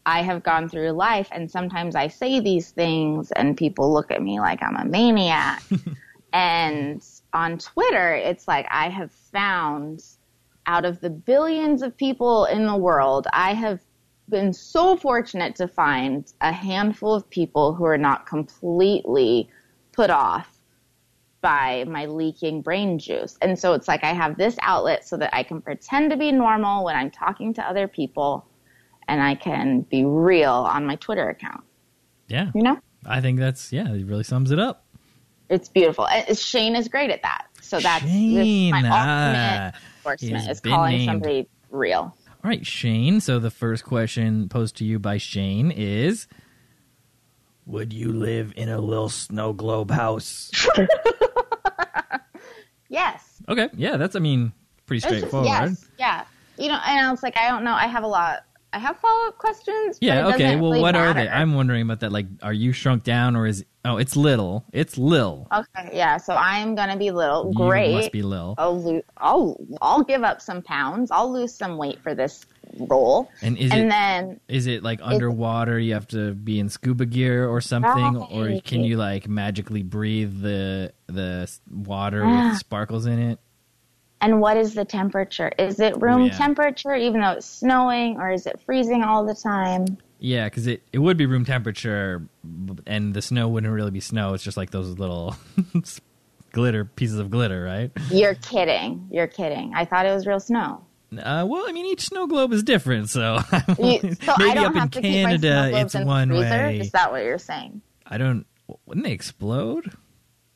I have gone through life, and sometimes I say these things, and people look at me like I'm a maniac. and on Twitter, it's like I have found out of the billions of people in the world, I have been so fortunate to find a handful of people who are not completely put off by my leaking brain juice. And so it's like I have this outlet so that I can pretend to be normal when I'm talking to other people and I can be real on my Twitter account. yeah, You know? I think that's yeah, it really sums it up. It's beautiful. And Shane is great at that. So that's Shane, my ah, ultimate endorsement is calling named. somebody real. All right, Shane. So the first question posed to you by Shane is Would you live in a little snow globe house? Yes. okay, yeah, that's I mean pretty just- straightforward. yes. Yeah. You know, and I was like, I don't know. I have a lot. I have follow up questions. Yeah, okay. Well, really what are they? I'm wondering about that. Like, are you shrunk down or is oh, it's little. It's Lil. Okay, yeah. So I'm gonna be little. You Great. must be Lil. I'll lose. I'll I'll give up some pounds. I'll lose some weight for this role. And is and it then is it like underwater? You have to be in scuba gear or something, or can you like magically breathe the the water Ah. with sparkles in it? and what is the temperature? Is it room yeah. temperature even though it's snowing, or is it freezing all the time? Yeah, because it it would be room temperature, and the snow wouldn't really be snow. It's just like those little glitter pieces of glitter, right? You're kidding. You're kidding. I thought it was real snow. Uh, well, I mean, each snow globe is different, so You, so maybe I don't up in have to keep my snow Canada, it's in one freezer? way. Is that what you're saying? I don't. Wouldn't they explode?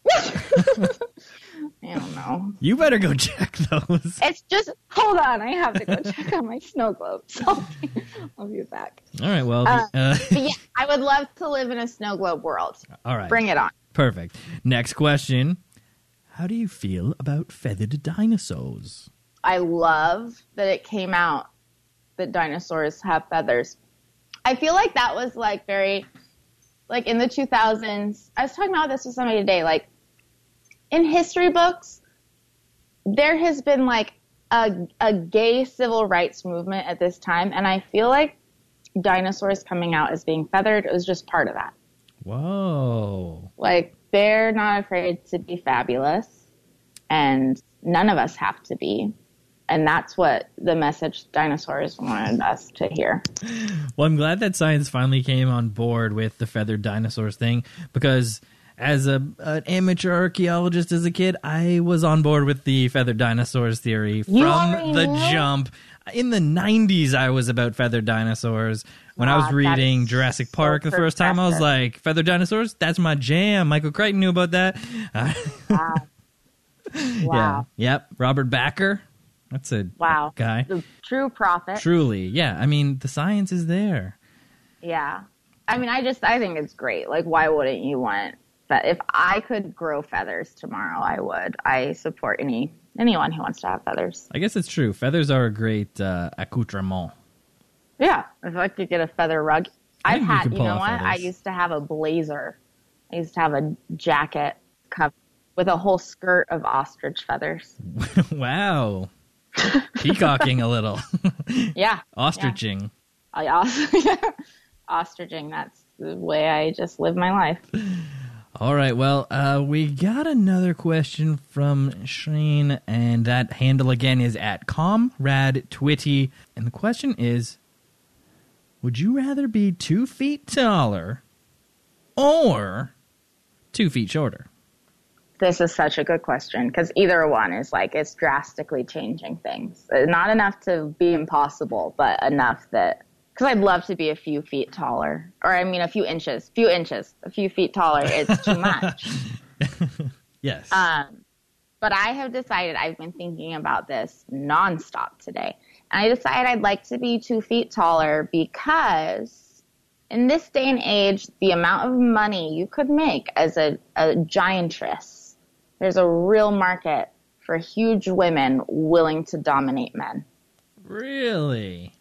I don't know. You better go check those. It's just hold on. I have to go check on my snow globes. I'll be, I'll be back. All right. Well, Uh, uh, yeah, I would love to live in a snow globe world. all right. Bring it on. Perfect. Next question. How do you feel about feathered dinosaurs? I love that it came out that dinosaurs have feathers. I feel like that was like very like in the 2000s, I was talking about this with somebody today. Like in history books, there has been like a, a gay civil rights movement at this time, and I feel like dinosaurs coming out as being feathered was just part of that. Whoa. Like they're not afraid to be fabulous, and none of us have to be. And that's what the message dinosaurs wanted us to hear. Well, I'm glad that science finally came on board with the feathered dinosaurs thing because as a an amateur archaeologist as a kid, I was on board with the feathered dinosaurs theory from the jump. In the 90s, I was about feathered dinosaurs. When I was reading Jurassic so Park the first time, I was like, feathered dinosaurs? That's my jam. Michael Crichton knew about that. Wow. Yeah. Yep. Robert Bakker. That's a Wow. guy. The true prophet. Truly. Yeah. I mean, the science is there. Yeah. I mean, I just, I think it's great. Like, why wouldn't you want that? If I could grow feathers tomorrow, I would. I support any, anyone who wants to have feathers. I guess it's true. Feathers are a great uh, accoutrement. Yeah. If I could get a feather rug. I I've think you had, you know what? I used to have a blazer. I used to have a jacket covered with a whole skirt of ostrich feathers. wow. Peacocking a little. Yeah. Ostriching. I also, ostriching. That's the way I just live my life. All right. Well, uh, we got another question from Shane, and that handle again is at Comrade Twitty. And the question is Would you rather be two feet taller or two feet shorter? This is such a good question because either one is like it's drastically changing things. Uh, Not enough to be impossible, but enough that because I'd love to be a few feet taller, or I mean a few inches, few inches, a few feet taller. It's too much. Yes. Um, but I have decided I've been thinking about this nonstop today, and I decided I'd like to be two feet taller because in this day and age, the amount of money you could make as a, a giantress, there's a real market for huge women willing to dominate men. really?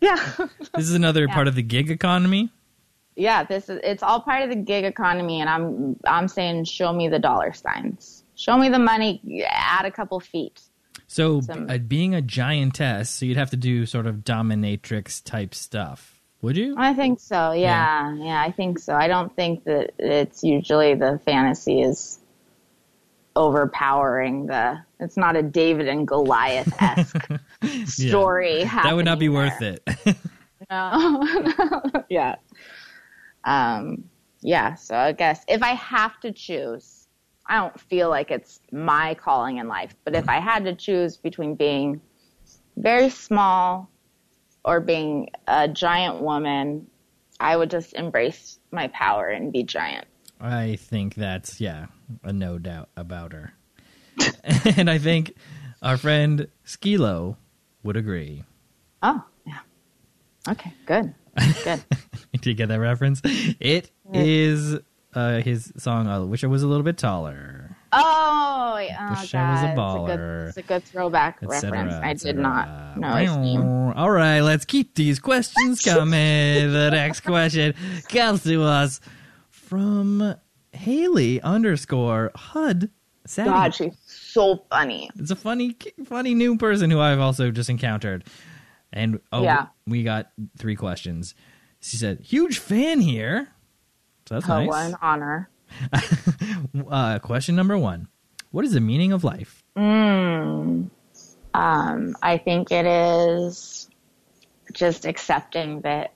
Yeah. This is another part of the gig economy? yeah, this is it's all part of the gig economy and I'm I'm saying show me the dollar signs. Show me the money, add a couple feet. So, Some- uh, being a giantess, so you'd have to do sort of dominatrix type stuff, would you? I think so. Yeah, yeah, I think so. I don't think that it's usually the fantasy is overpowering the. It's not a David and Goliath esque story. That would not be happening worth it. No. yeah. Um. Yeah. So I guess if I have to choose, I don't feel like it's my calling in life. But if I had to choose between being very small or being a giant woman, I would just embrace my power and be giant. I think that's yeah, a no doubt about her. and I think our friend Skee-Lo would agree. Oh, yeah. Okay, good. Good. Did you get that reference? It is uh, his song. I wish I was a little bit taller. Oh, yeah. oh I was a baller. It's a good, it's a good throwback cetera, reference. I did not know his name. All right, let's keep these questions coming. the next question comes to us from Hayley underscore Hud. Savvy. God, she's so funny. It's a funny, funny new person who I've also just encountered. And oh, Yeah. we got three questions. She said, "Huge fan here." So that's Oh, nice. what an honor. Uh, question number one: What is the meaning of life? Um, I think it is just accepting that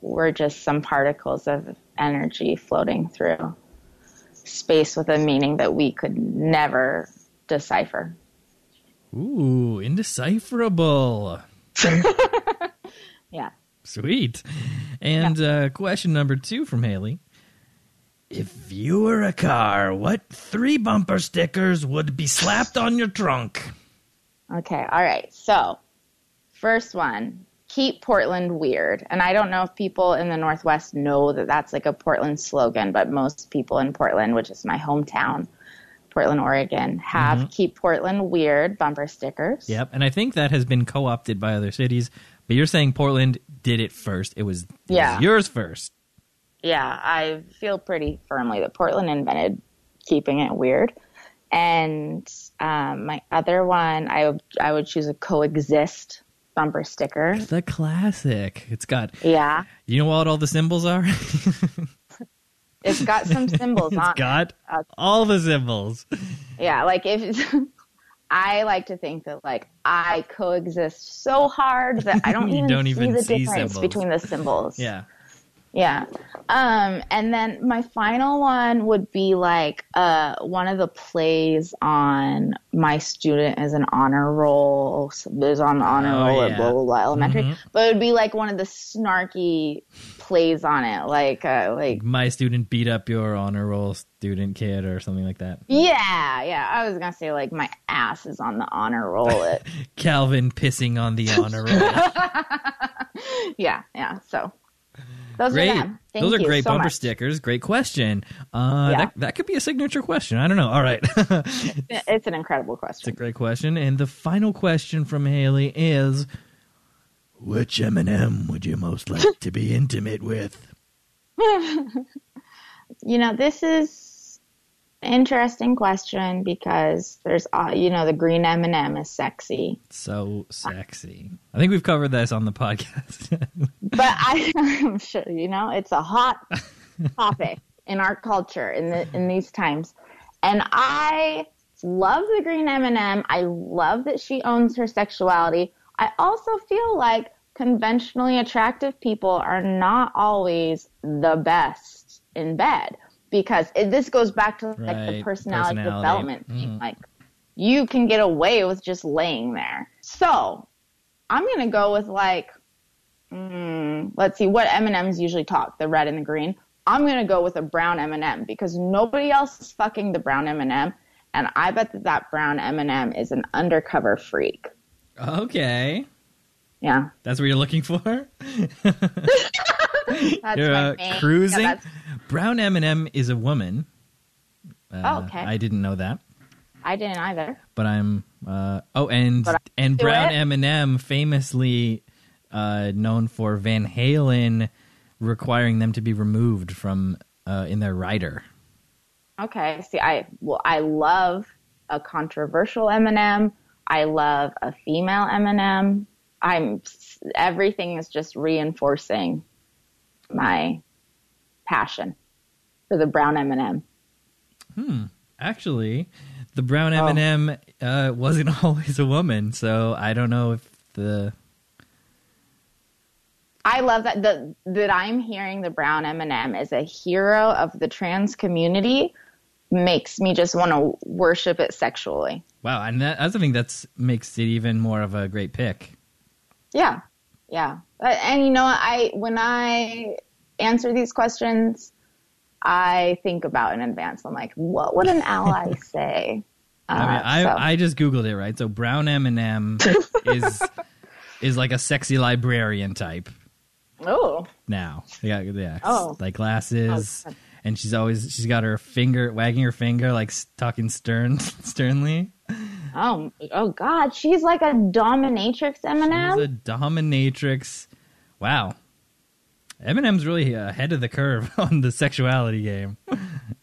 we're just some particles of energy floating through space with a meaning that we could never decipher. Ooh, indecipherable. Yeah. Sweet. And uh, question number two from Hayley. If you were a car, what three bumper stickers would be slapped on your trunk? Okay. All right. So, first one, keep Portland weird. And I don't know if people in the Northwest know that that's like a Portland slogan, but most people in Portland, which is my hometown, Portland, Oregon, have keep Portland weird bumper stickers. Yep. And I think that has been co opted by other cities. But you're saying Portland did it first. It was, it was Yeah. yours first. yeah, I feel pretty firmly that Portland invented keeping it weird. And um, my other one, I I would choose a coexist bumper sticker. The classic. It's got. Yeah, You know what all the symbols are? it's got some symbols it's on. it. got Uh, all the symbols. Yeah, like if I like to think that like I coexist so hard that I don't even don't see even the see difference symbols. between the symbols. Yeah. Yeah. Um, and then my final one would be like uh, one of the plays on my student as an honor roll is on the honor Oh, roll yeah. at blah blah blah elementary. Mhm. But it would be like one of the snarky plays on it, like uh, like My student beat up your honor roll student kid or something like that. yeah, yeah. I was gonna say like my ass is on the honor roll. It Calvin pissing on the honor roll. yeah, yeah. So those great. are Those are great so bumper much. stickers. Great question. Uh, Yeah. that, that could be a signature question. I don't know. All right. it's an incredible question. It's a great question. And the final question from Hayley is Which M&M would you most like to be intimate with? You know, this is interesting question because there's, uh, you know, the green M and m is sexy, So sexy. I think we've covered this on the podcast. but I, I'm sure you know it's a hot topic in our culture in the in these times, and I love the green M and m I love that she owns her sexuality. I also feel like conventionally attractive people are not always the best in bed because it, this goes back to like the personality, personality. development thing. Mhm. Like you can get away with just laying there. So I'm gonna go with like, mm, let's see, what M and M's usually talk, the red and the green. I'm gonna go with a brown M and m because nobody else is fucking the brown M and m and I bet that that brown M and m is an undercover freak. okay. Yeah, That's what you're looking for? that's You're uh, cruising. yeah, that's- Brown M&M is a woman. Uh, Oh, okay. I didn't know that, I didn't either. but I'm. Uh, oh, and and Brown it. M&M famously uh, known for Van Halen requiring them to be removed from uh, in their rider. Okay. See, I well, I love a controversial M&M. I love a female M&M. I'm everything is just reinforcing my passion for the brown M&M. Actually, the Brown Oh. M&M uh, wasn't always a woman, so I don't know if the I love that the, that I'm hearing the brown M&M as a hero of the trans community makes me just want to worship it sexually. wow, and that, that's something that's makes it even more of a great pick. Yeah, yeah. Uh, And you know. I when I answer these questions, I think about in advance. I'm like, what would an ally say? I mean, Uh, I so- I just googled it right. So brown M and M is is like a sexy librarian type oh, now. Yeah, yeah. Oh. like glasses, Oh, and she's always she's got her finger wagging her finger like talking stern sternly. oh, oh, God, she's like a dominatrix She's M&M. a dominatrix. Wow. M&M's really uh, ahead of the curve on the sexuality game.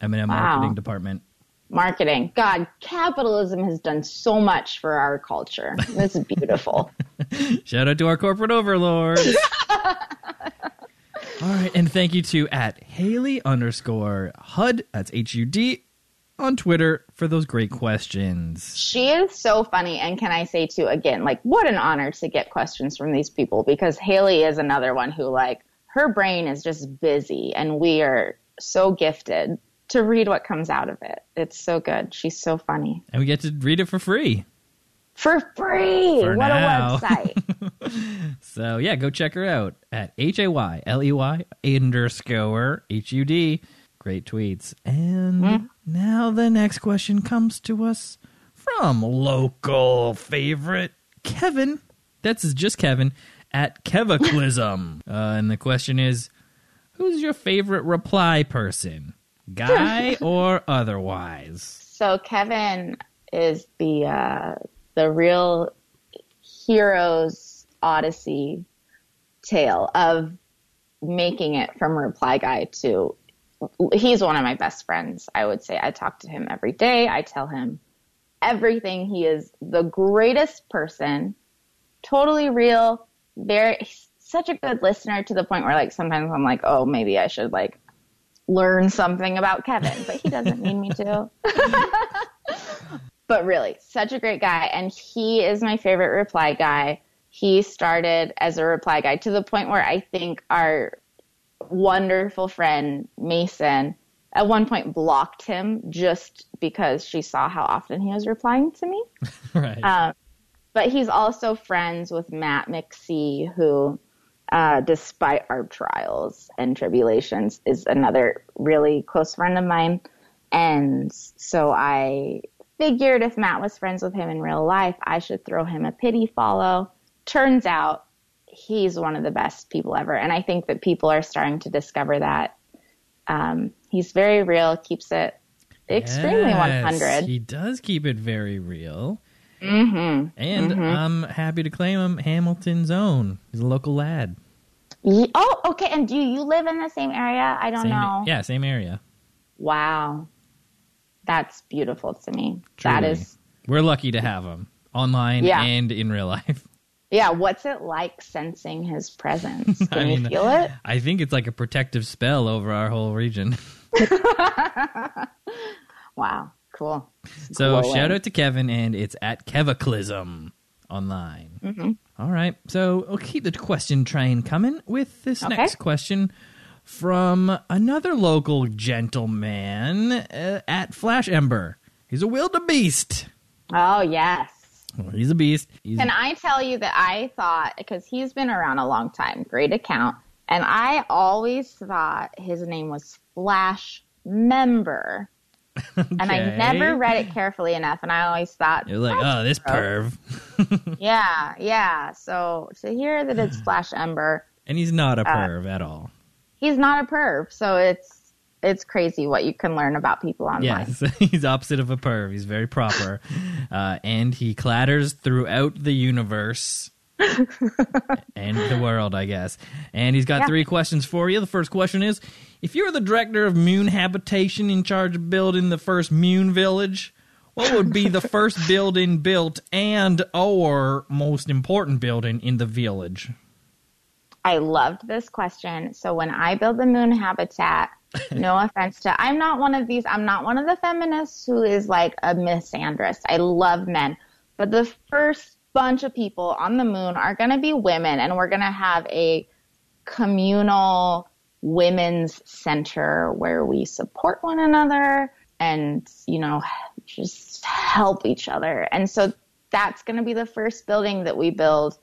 Eminem Wow. marketing department. Marketing. God, capitalism has done so much for our culture. This is beautiful. Shout out to our corporate overlords. All right, and thank you to at Hayley underscore Hud, that's H U D, on Twitter for those great questions. She is so funny. And can I say too, again, like what an honor to get questions from these people because Hayley is another one who like her brain is just busy and we are so gifted to read what comes out of it. It's so good. She's so funny. And we get to read it for free. For free. For what now. a website. So yeah, go check her out at H A Y L E Y underscore H U D. Great tweets. And mm-hmm. now the next question comes to us from local favorite Kevin. That's just Kevin at Kevaclism. uh, and the question is Who's your favorite reply person? Guy or otherwise? so Kevin is the uh, the real hero's odyssey tale of making it from reply guy to he's one of my best friends. I would say I talk to him every day. I tell him everything. He is the greatest person, totally real, very such a good listener to the point where like sometimes I'm like, oh, maybe I should like learn something about Kevin, but he doesn't need me to. but really, such a great guy. And he is my favorite reply guy. He started as a reply guy to the point where I think our wonderful friend Mason at one point blocked him just because she saw how often he was replying to me. right. Um, but he's also friends with Matt McSee, who, uh, despite our trials and tribulations, is another really close friend of mine. And so I figured if Matt was friends with him in real life, I should throw him a pity follow. Turns out he's one of the best people ever. And I think that people are starting to discover that. Um, he's very real, keeps it extremely Yes, 100. He does keep it very real. Mm-hmm. And I'm happy to claim him Hamilton's own. He's a local lad. Ye- Oh, okay. And do you live in the same area? I don't Same, know. Yeah, same area. Wow. That's beautiful to me. That Truly. is, We're lucky to have him online Yeah. and in real life. yeah. What's it like sensing his presence? Can I you feel it? I think it's like a protective spell over our whole region. Wow. Cool. So Glowing. shout out to Kevin, and it's at Kevaclism online. Mm-hmm. All right, so we'll keep the question train coming with this Okay. next question from another local gentleman uh, at Flash Ember. He's a wildebeest. Oh, yes. Well, he's a beast. He's, Can I tell you that I thought, because he's been around a long time, great account, and I always thought his name was Flash Member. And I never read it carefully enough, and I always thought, You're like, oh, this gross." perv. Yeah, yeah. So to hear that it's Flash Ember, And he's not a Uh, perv at all. he's not a perv, so it's it's crazy what you can learn about people online. Yes, he's opposite of a perv. He's very proper. uh, and he clatters throughout the universe and the world, I guess. And he's got Yeah. three questions for you. The first question is If you're the director of Moon Habitation in charge of building the first Moon Village, what would be the first building built and or most important building in the village? I loved this question. So when I build the moon habitat, no offense to, I'm not one of these, I'm not one of the feminists who is like a misandrist. I love men. But the first bunch of people on the moon are going to be women, and we're going to have a communal women's center where we support one another and, you know, just help each other. And so that's going to be the first building that we build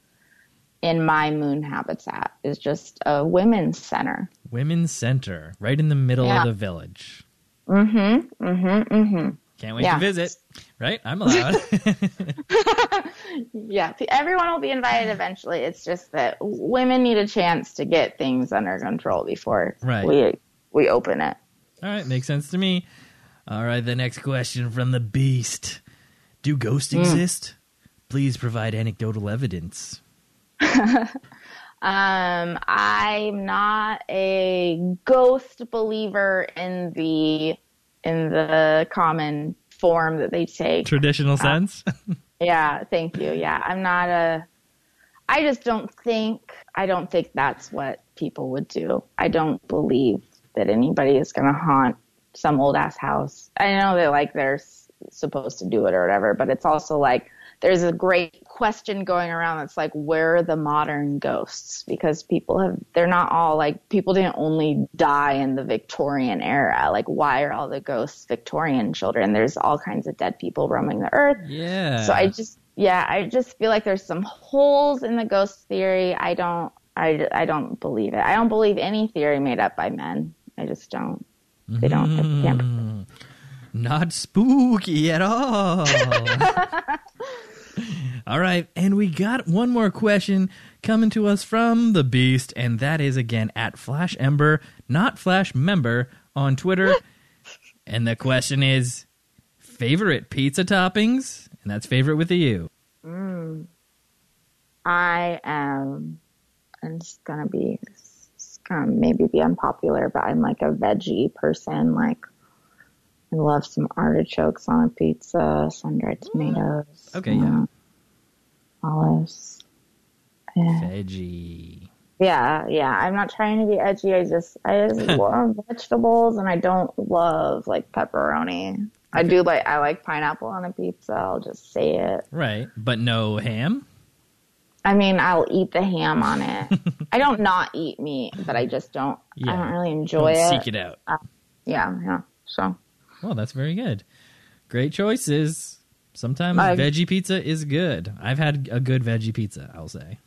in my moon habitat is just a women's center. Women's Center, right in the middle Yeah. of the village. Mm-hmm. Mm-hmm. Mm-hmm. Can't wait Yeah. to visit. Right? I'm allowed. Yeah. Everyone will be invited eventually. It's just that women need a chance to get things under control before Right. we we open it. All right, makes sense to me. All right, the next question from the beast. Do ghosts exist? Please provide anecdotal evidence. Um, I'm not a ghost believer in the in the common form that they take. Traditional uh, sense? Yeah, thank you. Yeah, I'm not a. I just don't think. I don't think that's what people would do. I don't believe that anybody is going to haunt some old ass house. I know that like they're s- supposed to do it or whatever, but it's also like there's a great question going around that's like where are the modern ghosts because people have they're not all like people didn't only die in the Victorian era like why are all the ghosts Victorian children there's all kinds of dead people roaming the earth yeah. so I just, yeah, I just feel like there's some holes in the ghost theory. I don't, I, I don't believe it. I don't believe any theory made up by men. I just don't. They don't. They can't. Mm, not spooky at all. all right, and we got one more question coming to us from the beast, and that is again at Flash Ember, not Flash Member, on Twitter. and the question is favorite pizza toppings, and that's favorite with a U. I am. I'm just gonna be. Um, maybe be unpopular, but I'm like a veggie person. Like, I love some artichokes on a pizza, sun dried tomatoes. Okay, yeah. Uh, Olives. Yeah. Veggie. yeah, yeah. I'm not trying to be edgy. I just, I just love vegetables and I don't love like pepperoni. I do like, I like pineapple on a pizza. I'll just say it. Right, but no ham. I mean, I'll eat the ham on it. I don't not eat meat, but I just don't. Yeah. I don't really enjoy Don't it. seek it out. Yeah, yeah. So Well, that's very good. Great choices. Sometimes I- veggie pizza is good. I've had a good veggie pizza, I'll say.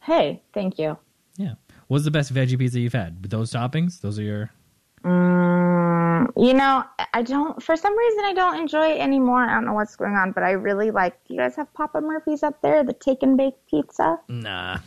hey, thank you. Yeah. What's the best veggie pizza you've had? With those toppings? Those are your Mm, you know, I don't. For some reason, I don't enjoy it anymore. I don't know what's going on, but I really like. Do you guys have Papa Murphy's up there? The take and bake pizza? Nah.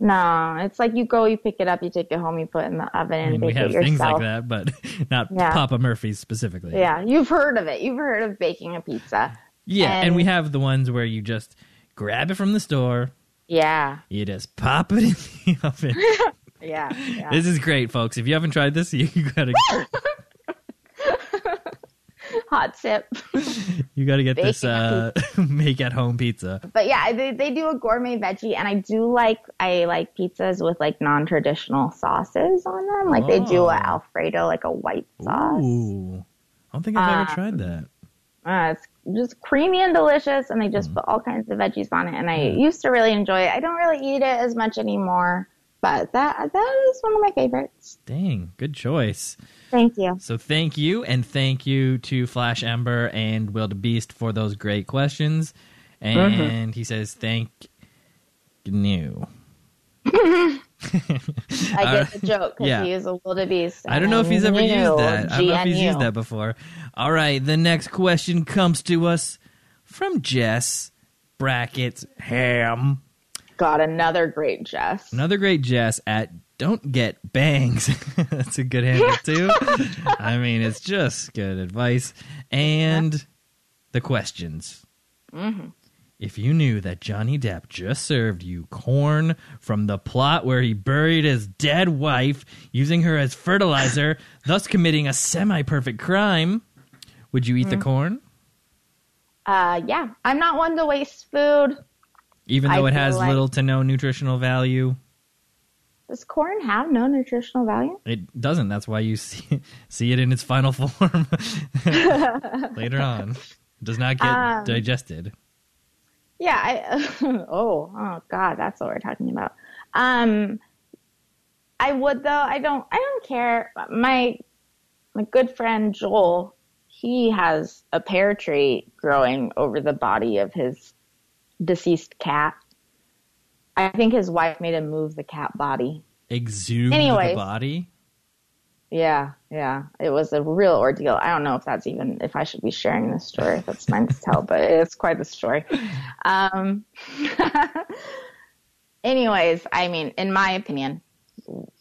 No, it's like you go, you pick it up, you take it home, you put it in the oven, I and mean, we bake have it yourself. things like that, but not Yeah. Papa Murphy's specifically. Yeah, you've heard of it. You've heard of baking a pizza. Yeah, and, And- we have the ones where you just grab it from the store, Yeah, you just pop it in the oven. yeah, yeah. This is great, folks. If you haven't tried this, you gotta Hot tip. you gotta get this uh, make at home pizza. But yeah, they, they do a gourmet veggie, and I do like I like pizzas with like non traditional sauces on them. Like they do Oh. a Alfredo, like a white sauce. Ooh, I don't think I've ever Uh, tried that. Uh, it's just creamy and delicious, and they just Mm. put all kinds of veggies on it. And I used to really enjoy it. I don't really eat it as much anymore, but that that is one of my favorites. Dang, good choice. Thank you. So thank you, and thank you to Flash Ember and the Beast for those great questions. And he says thank you. I get the joke because yeah. he is a wildebeest. I don't know if he's ever used that. I don't know if he's used that before. All right, the next question comes to us from Jess brackets ham. Got another great Jess. Another great Jess at don't get bangs. That's a good handle too. I mean, it's just good advice. And the questions. Mm-hmm. If you knew that Johnny Depp just served you corn from the plot where he buried his dead wife using her as fertilizer, thus committing a semi perfect crime, would you eat Mm. the corn? Uh, yeah, I'm not one to waste food. Even I though it has like- little to no nutritional value? Does corn have no nutritional value? It doesn't. That's why you see, see it in its final form later on. It does not get Um, digested. Yeah. I, oh, oh God, that's what we're talking about. Um, I would though. I don't. I don't care. My my good friend Joel, he has a pear tree growing over the body of his deceased cat. I think his wife made him move the cat body. Exhume the body. Yeah, yeah. It was a real ordeal. I don't know if that's even if I should be sharing this story, if that's mine to tell, but it's quite the story. Um anyways, I mean, in my opinion,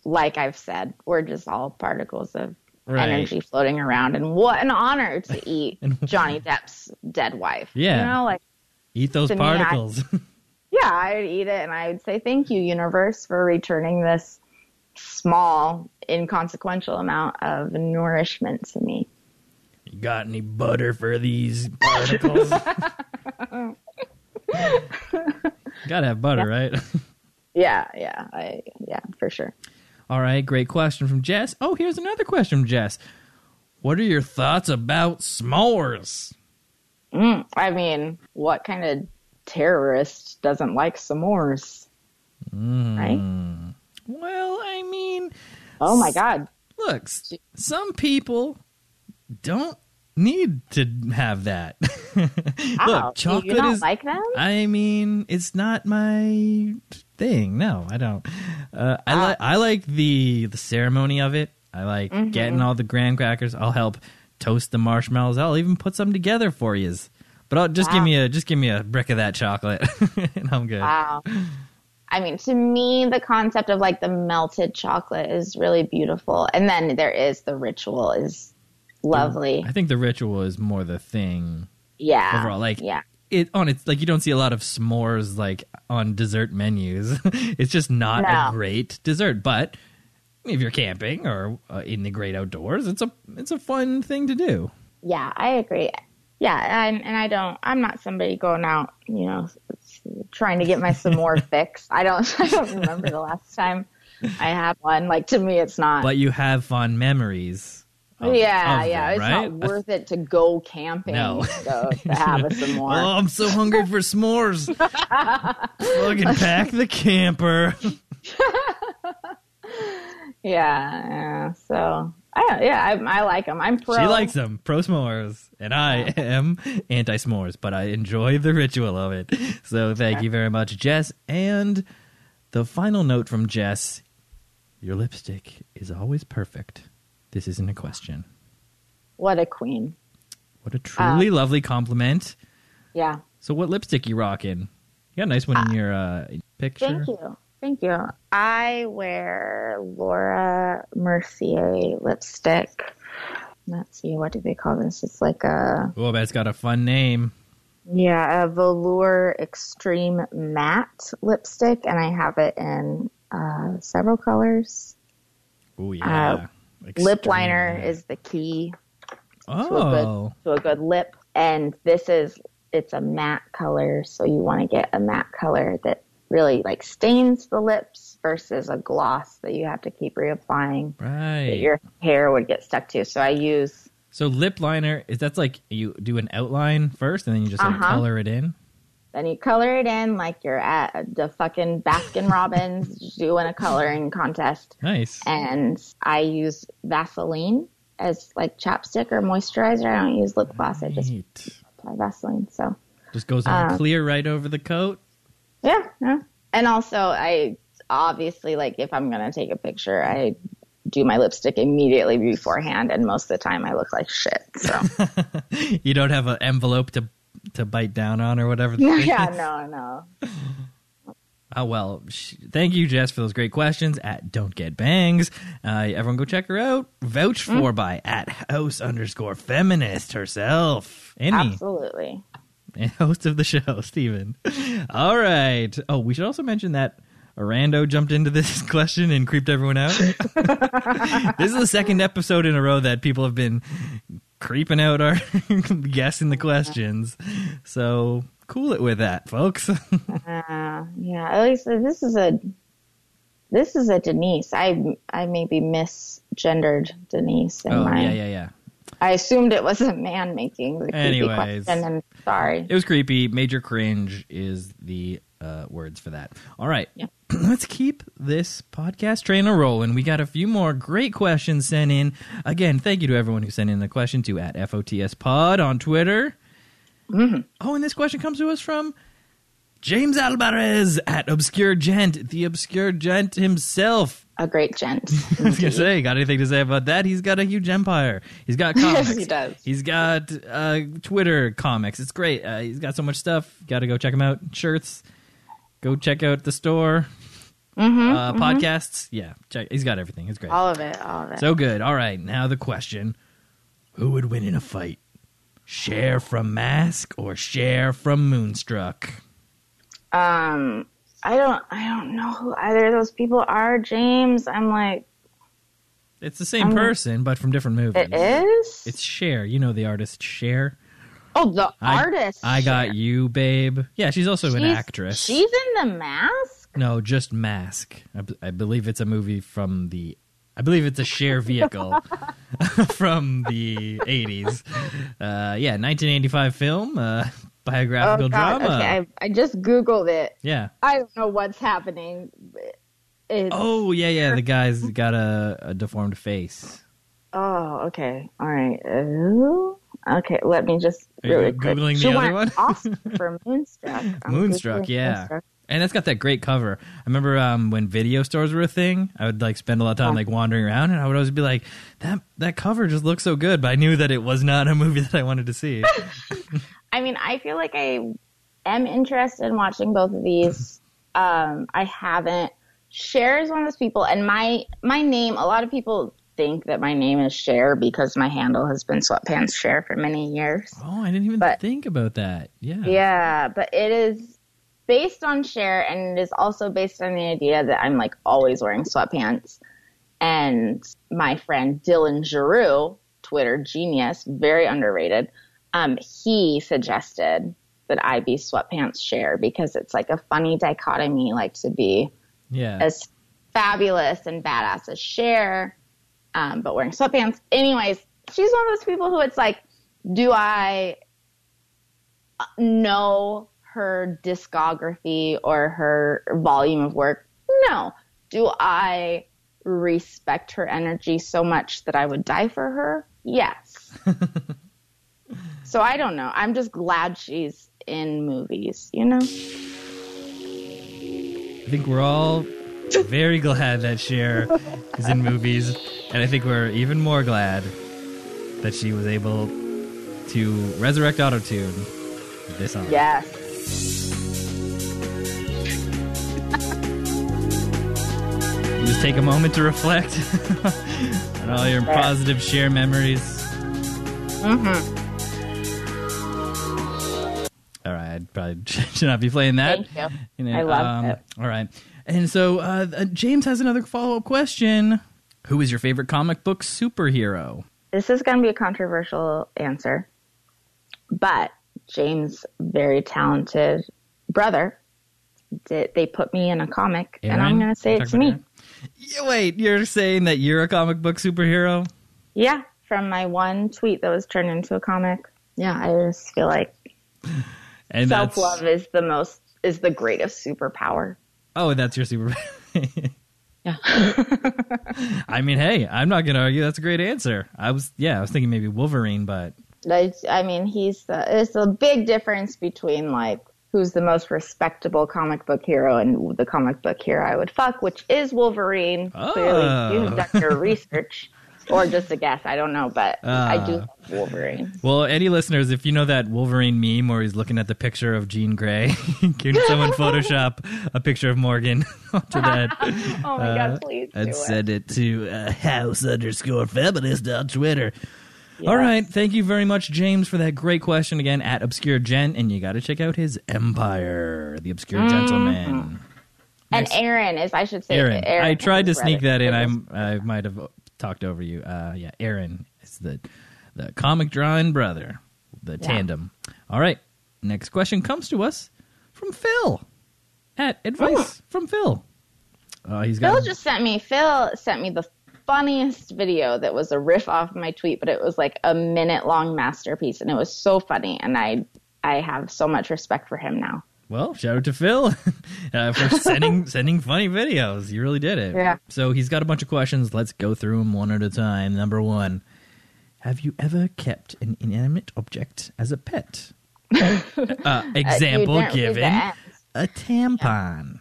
like I've said, we're just all particles of Right. energy floating around and what an honor to eat Johnny Depp's dead wife. Yeah. You know, like Eat those To me, I- particles. yeah, I would eat it and I would say thank you, universe, for returning this small, inconsequential amount of nourishment to me. you got any butter for these particles? Gotta have butter, right? Yeah, yeah, I yeah, for sure. All right, great question from Jess. Oh, here's another question from Jess. What are your thoughts about s'mores? Mm, I mean, what kind of terrorist doesn't like s'mores? Right? Well, I mean, Oh my god. look, some people don't need to have that. Ow, look, do you chocolate not is. like them? I mean, it's not my thing. No, I don't. Uh, I like I like the the ceremony of it. I like Mm-hmm. getting all the graham crackers. I'll help toast the marshmallows. I'll even put some together for you. But I'll, just give me a just give me a brick of that chocolate, and I'm good. Wow. I mean, to me, the concept of like the melted chocolate is really beautiful. And then there is the ritual is lovely. I think the ritual is more the thing Yeah. overall. Like yeah. it on it's like you don't see a lot of s'mores like on dessert menus. it's just not No. a great dessert, but if you're camping or uh, in the great outdoors, it's a it's a fun thing to do. Yeah, I agree. Yeah, and, and I don't. I'm not somebody going out, you know, trying to get my s'more fix. I don't. I don't remember the last time I had one. Like to me, it's not. But you have fond memories. Of, yeah, of yeah. them, it's right? not worth it to go camping No. so, to have a s'more. Oh, I'm so hungry for s'mores. Fucking pack the camper. Yeah, yeah. So I. Yeah, I, I like them. I'm pro. She likes them, pro s'mores, and I am anti s'mores, but I enjoy the ritual of it. So thank you very much, Jess. And the final note from Jess: Your lipstick is always perfect. This isn't a question. What a queen. What a truly lovely compliment. Yeah. So, what lipstick you rocking? You got a nice one in your uh, picture. Thank you. Thank you. I wear Laura Mercier lipstick. Let's see, what do they call this? It's like a Oh, that's got a fun name. yeah, a velour extreme matte lipstick, and I have it in uh, several colors. Oh yeah. Lip liner is the key Oh, to a good lip, and this is it's a matte color, so you want to get a matte color that really like stains the lips versus a gloss that you have to keep reapplying that right. your hair would get stuck to. So I use So lip liner is that's like you do an outline first, and then you just like, Uh-huh. color it in. then you color it in like you're at the fucking Baskin Robbins doing a coloring contest, Nice. and I use Vaseline as like chapstick or moisturizer. I don't use lip gloss. I just apply Vaseline. So Just goes on Uh, clear right over the coat. Yeah, yeah. And also, I obviously like if I'm gonna take a picture, I do my lipstick immediately beforehand, and most of the time I look like shit. So you don't have an envelope to to bite down on or whatever. the yeah, is. no, no. Oh well, sh- thank you, Jess, for those great questions. At Don't Get Bangs, uh, everyone go check her out. Vouch Mm. for by at House underscore Feminist herself, Amy, Absolutely. And host of the show, Steven. All right. Oh, we should also mention that Arando jumped into this question and creeped everyone out. this is the second episode in a row that people have been creeping out our guessing the questions. So cool it with that, folks. Uh, yeah, at least this is a this is a Denise. I I maybe misgendered Denise in oh my. yeah, yeah, yeah. I assumed it was a man making the creepy Anyways. question. And sorry. It was creepy. Major cringe is the uh, words for that. All right. Yeah. Let's keep this podcast train a rolling. We got a few more great questions sent in. Again, thank you to everyone who sent in the question to at FOTS Pod on Twitter. Mm-hmm. Oh, and this question comes to us from James Alvarez at Obscure Gent, the Obscure Gent himself. A great gent. I was gonna say, got anything to say about that? He's got a huge empire. He's got comics. Yes, he does. He's got uh, Twitter comics. It's great. Uh, he's got so much stuff. Got to go check him out. Shirts. Go check out the store. Mm-hmm, uh, Podcasts. Yeah, check. He's got everything. It's great. all of it. All of it. So good. All right. Now the question: Who would win in a fight? Cher from Mask or Cher from Moonstruck? Um, I don't, I don't know who either of those people are. James, I'm like, It's the same Um, person, but from different movies. it is. It's Cher. You know the artist Cher. oh, the I- artist. I got you, babe. Yeah, she's also an actress. She's in the mask. No, just Mask. I believe it's a movie from the. I believe it's a Cher vehicle from the 80s. Uh, yeah, 1985 film, uh, biographical oh drama. Okay, I, I just googled it. yeah. I don't know what's happening. It's, Oh, yeah, yeah. The guy's got a, a deformed face. Oh, okay. All right. Uh, okay, let me just Are you really quick. Googling the she other one? Oscar for Moonstruck. I'm Moonstruck, yeah. Moonstruck. And it's got that great cover. I remember um, when video stores were a thing. I would like spend a lot of time Yeah. like wandering around, and I would always be like, "That that cover just looks so good." But I knew that it was not a movie that I wanted to see. I mean, I feel like I am interested in watching both of these. Um, I haven't. Cher is one of those people, and my my name. A lot of people think that my name is Cher because my handle has been Sweatpants Cher for many years. oh, I didn't even But- think about that. Yeah. Yeah, but it is based on Cher, and it is also based on the idea that I'm like always wearing sweatpants. And my friend Dylan Giroux, Twitter genius, very underrated, um, he suggested that I be sweatpants Cher because it's like a funny dichotomy, like to be Yeah. as fabulous and badass as Cher, um, but wearing sweatpants. Anyways, she's one of those people who it's like, do I know her discography or her volume of work? No. Do I respect her energy so much that I would die for her? Yes. so I don't know. I'm just glad she's in movies, you know? I think we're all very glad that Cher is in movies, and I think we're even more glad that she was able to resurrect autotune with this song. Yes. Just take a moment to reflect on all your positive Cher memories. Mm-hmm. All right, I'd probably should not be playing that. Thank you. You know, I love um, it. All right, and so uh, uh, James has another follow up question. Who is your favorite comic book superhero? This is going to be a controversial answer, but James' very talented brother did. They put me in a comic, and I'm going to say it's me. Aaron? Yeah, wait, you're saying that you're a comic book superhero? Yeah, from my one tweet that was turned into a comic. Yeah, I just feel like And self love is the most is the greatest superpower. oh, that's your superpower. Yeah. I mean, hey, I'm not gonna argue. That's a great answer. I was, yeah, I was thinking maybe Wolverine, but It's- I mean, he's the. It's a big difference between like who's the most respectable comic book hero and the comic book hero I would fuck, which is Wolverine. Oh. Clearly, you've done your oh. research, or just a guess. I don't know, but I do Ah. love Wolverine. Well, any listeners, if you know that Wolverine meme where he's looking at the picture of Jean Grey, can someone Photoshop a picture of Morgan onto that? Oh my Uh, god, please do and it. send it to uh, house underscore feminist on Twitter. Yeah. All right. Thank you very much, James, for that great question again at Obscure Gent. And you got to check out his Empire, The Obscure Mm-hmm. Gentleman. And Aaron is, I should say, Aaron. I tried to sneak that in. I was- I might have talked over you. Uh, yeah, Aaron is the the comic drawing brother, the tandem. All right. Next question comes to us from Phil at advice from Phil. Uh, he's got Phil just sent me. Phil sent me the funniest video that was a riff off my tweet, but it was like a minute long masterpiece, and it was so funny. And I, I have so much respect for him now. Well, shout out to Phil uh, for sending sending funny videos. You really did it. Yeah. So he's got a bunch of questions. Let's go through them one at a time. Number one: Have you ever kept an inanimate object as a pet? uh, example didn't read the given: a tampon.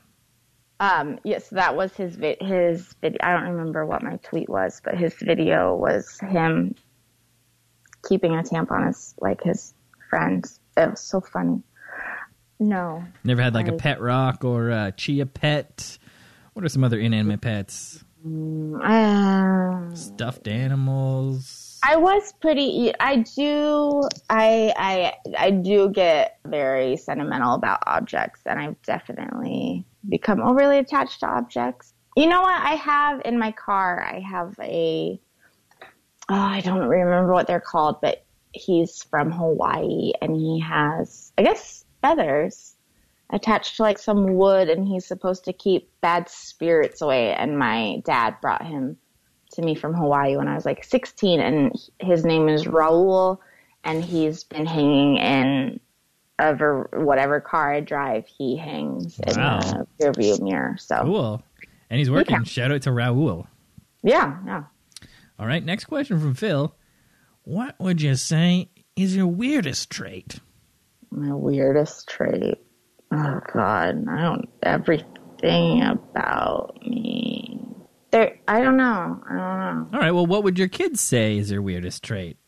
Um, yes, that was his vi- his video. I don't remember what my tweet was, but his video was him keeping a tampon as like his friend. It was so funny. No, Never had like a pet rock or a chia pet. What are some other inanimate pets? um, Stuffed animals. I was pretty. I do. I I I do get very sentimental about objects, and I've definitely become overly attached to objects. You know what? I have in my car. I have a. Oh, I don't remember what they're called, but he's from Hawaii, and he has, I guess, feathers attached to like some wood, and he's supposed to keep bad spirits away. And my dad brought him to me from Hawaii when I was like 16, and his name is Raul, and he's been hanging in over whatever car I drive. He hangs in Wow. the rearview mirror. So Cool. And he's working. Yeah. Shout out to Raul. yeah, yeah. All right, next question from Phil. What would you say is your weirdest trait? My weirdest trait. Oh God, I don't everything about me. There, I don't know. I don't know. All right, well, what would your kids say is your weirdest trait?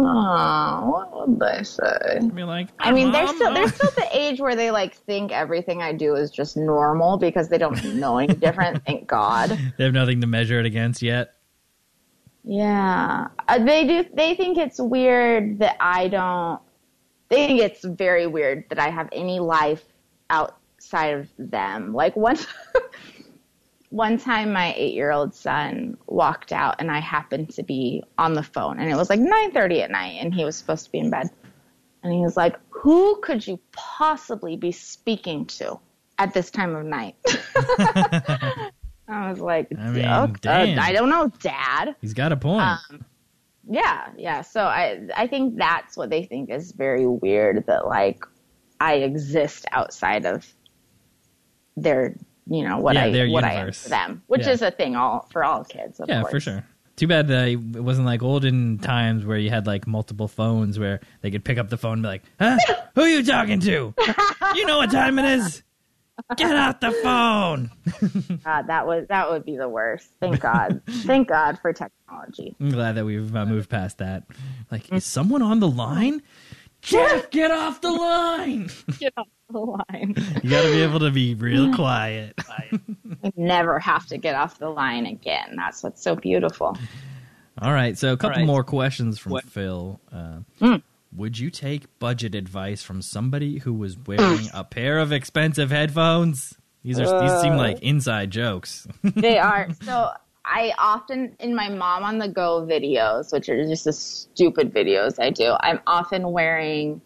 Oh, what would they say? Be like, I mean, they're still they're uh." still at the age where they like think everything I do is just normal because they don't know any different. Thank God. They have nothing to measure it against yet. Yeah, uh, they do. They think it's weird that I don't. They think it's very weird that I have any life outside of them. Like one one time my 8-year-old son walked out and I happened to be on the phone and it was like 9:30 at night and he was supposed to be in bed. And he was like, "Who could you possibly be speaking to at this time of night?" I was like, I mean, "Oh, uh. I don't know, dad." He's got a point. Um, yeah, yeah. So I I think that's what they think is very weird that like I exist outside of their you know what Yeah, I their what I am universe. them, which Yeah. is a thing all for all kids. Of yeah, course. for sure. Too bad that it wasn't like olden times where you had like multiple phones where they could pick up the phone and be like, huh? Who you talking to? you know what time it is? Get out the phone. God, that would that would be the worst. Thank God. Thank God for technology. I'm glad that we've uh, moved past that. Like, is someone on the line? Jeff, get off the line. Get off the line. You got to be able to be real quiet. I never have to get off the line again. That's what's so beautiful. All right, so a couple right. more questions from What- Phil. Uh, Mm. Would you take budget advice from somebody who was wearing a pair of expensive headphones? These are these seem Uh. like inside jokes. they are. So I often in my mom on the go videos, which are just the stupid videos I do, I'm often wearing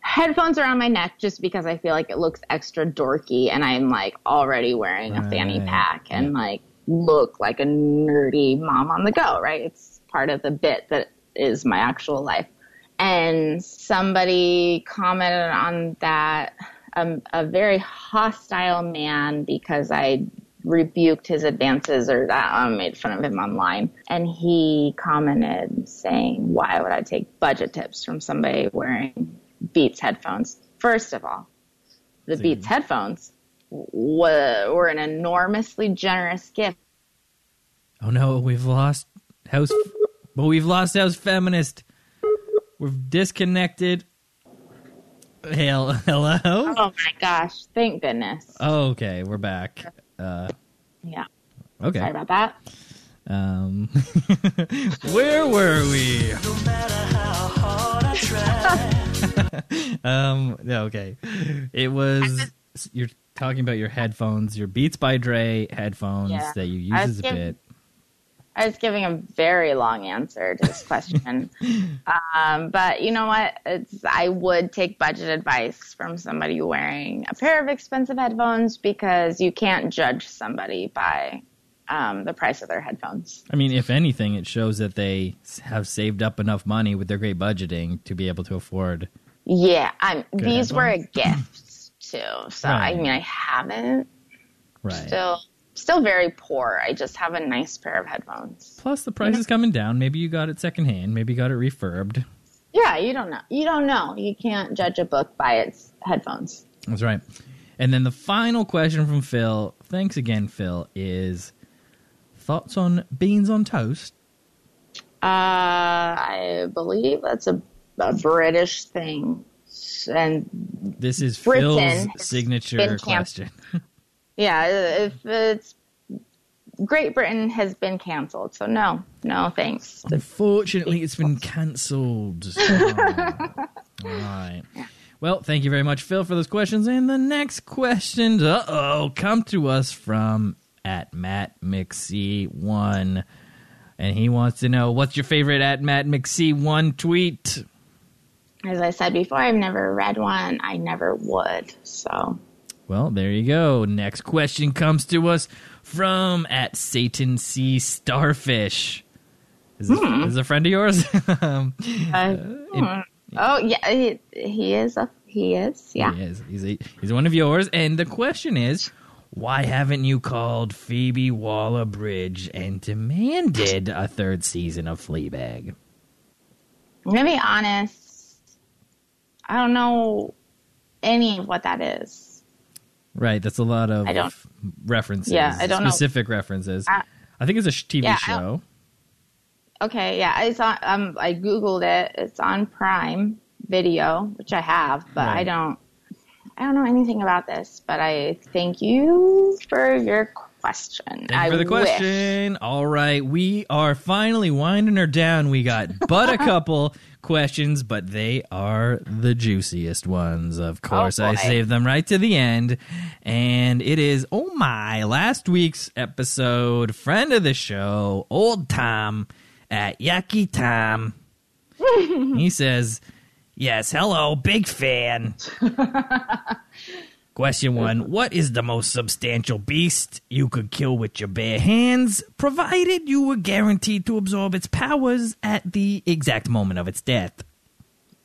headphones around my neck just because I feel like it looks extra dorky and I'm like already wearing a fanny pack and like look like a nerdy mom on the go, right? It's part of the bit that is my actual life. And somebody commented on that um, a very hostile man because I rebuked his advances or that um, made fun of him online. And he commented saying, Why would I take budget tips from somebody wearing Beats headphones? First of all, the. Beats headphones were, were an enormously generous gift. oh no, we've lost house, but we've lost house feminist. We've disconnected. Hell, hello. Oh my gosh, thank goodness. Oh, okay, we're back. Uh, Yeah, okay. sorry about that. Um, where were we? um, okay. It was you're talking about your headphones, your Beats by Dre headphones Yeah. that you use as a bit. I was giving a very long answer to this question. um, but you know what? It's, I would take budget advice from somebody wearing a pair of expensive headphones because you can't judge somebody by um, the price of their headphones. I mean, if anything, it shows that they have saved up enough money with their great budgeting to be able to afford. Yeah, I'm, Good these were a gift too. So I mean, I haven't Right. still still very poor. I just have a nice pair of headphones. Plus, the price is coming down. Maybe you got it secondhand. Maybe you got it refurbed. Yeah, you don't know. You don't know. You can't judge a book by its headphones. That's right. And then the final question from Phil, thanks again, Phil, is thoughts on beans on toast? Uh, I believe that's a, a British thing. And This is Britain Phil's signature camp- question. yeah, if it's Great Britain has been canceled, so no, no thanks. Unfortunately, it's been cancelled. Oh. All right. Well, thank you very much, Phil, for those questions. And the next questions, uh oh, come to us from at Matt McC1. And he wants to know what's your favorite at Matt McC1 tweet? As I said before, I've never read one. I never would. So Well, there you go. Next question comes to us from at Satan C Starfish. Is this, Hmm. is a friend of yours? um, uh, hmm. oh yeah, he, he is a he is yeah. He is. He's, a, he's one of yours. And the question is, why haven't you called Phoebe Waller Bridge and demanded a third season of Fleabag? I'm gonna be honest. I don't know any of what that is. Right, that's a lot of I don't- references. Yeah, I don't know. specific references. I- I think it's a TV Yeah, show. Okay, yeah, I saw. Um, I googled it. It's on Prime Video, which I have, but I don't. I don't know anything about this. But I thank you for your question. Thank for the wish- question. All right, we are finally winding her down. We got but a couple questions, but they are the juiciest ones. Of oh, course, I boy. saved them right to the end. And it is, oh my, last week's episode, friend of the show, Old Tom at Yucky Tom. he says, Yes, hello, big fan. Question one What is the most substantial beast you could kill with your bare hands, provided you were guaranteed to absorb its powers at the exact moment of its death?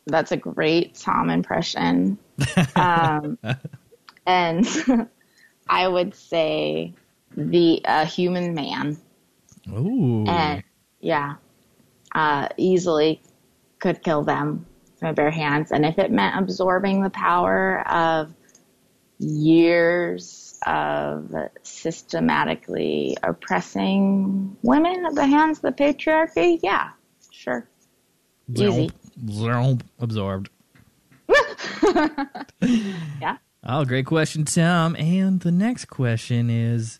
That's a great Tom impression. Um, and I would say the uh, human man. Ooh. And yeah, uh, easily could kill them with my bare hands. And if it meant absorbing the power of years of systematically oppressing women at the hands of the patriarchy, yeah, sure. Easy. Absorbed. Yeah. Oh, great question, Tom. And the next question is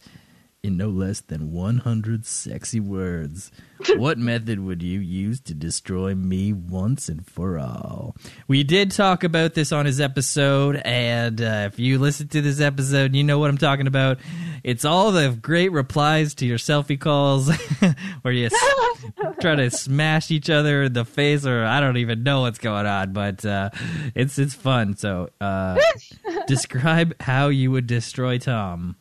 in no less than 100 sexy words. what method would you use to destroy me once and for all? We did talk about this on his episode, and uh, if you listen to this episode, you know what I'm talking about. It's all the great replies to your selfie calls where you s- try to smash each other in the face, or I don't even know what's going on, but uh, it's it's fun. So, uh, describe how you would destroy Tom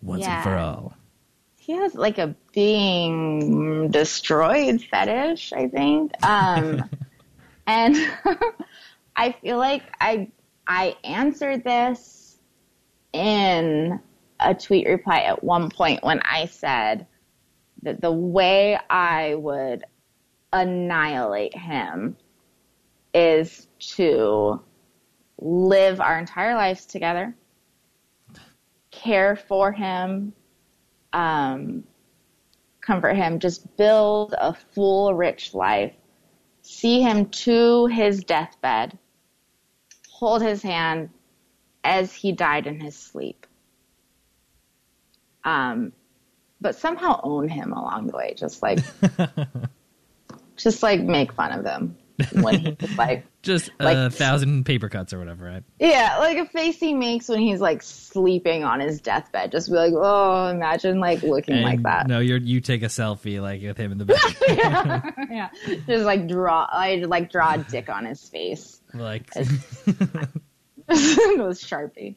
once and for all. He has like a being destroyed fetish, I think. Um, and I feel like I I answered this in a tweet reply at one point when I said that the way I would annihilate him is to live our entire lives together, care for him, um, comfort him, just build a full, rich life, see him to his deathbed, hold his hand as he died in his sleep. Um, but somehow own him along the way, just like, just like make fun of him when he's like, Just a Like- thousand paper cuts or whatever, right? yeah, like a face he makes when he's like sleeping on his deathbed. Just be like, oh, imagine like looking like that. No, you you take a selfie like with him in the back, yeah, just like draw, I like draw a dick on his face like. with Sharpie.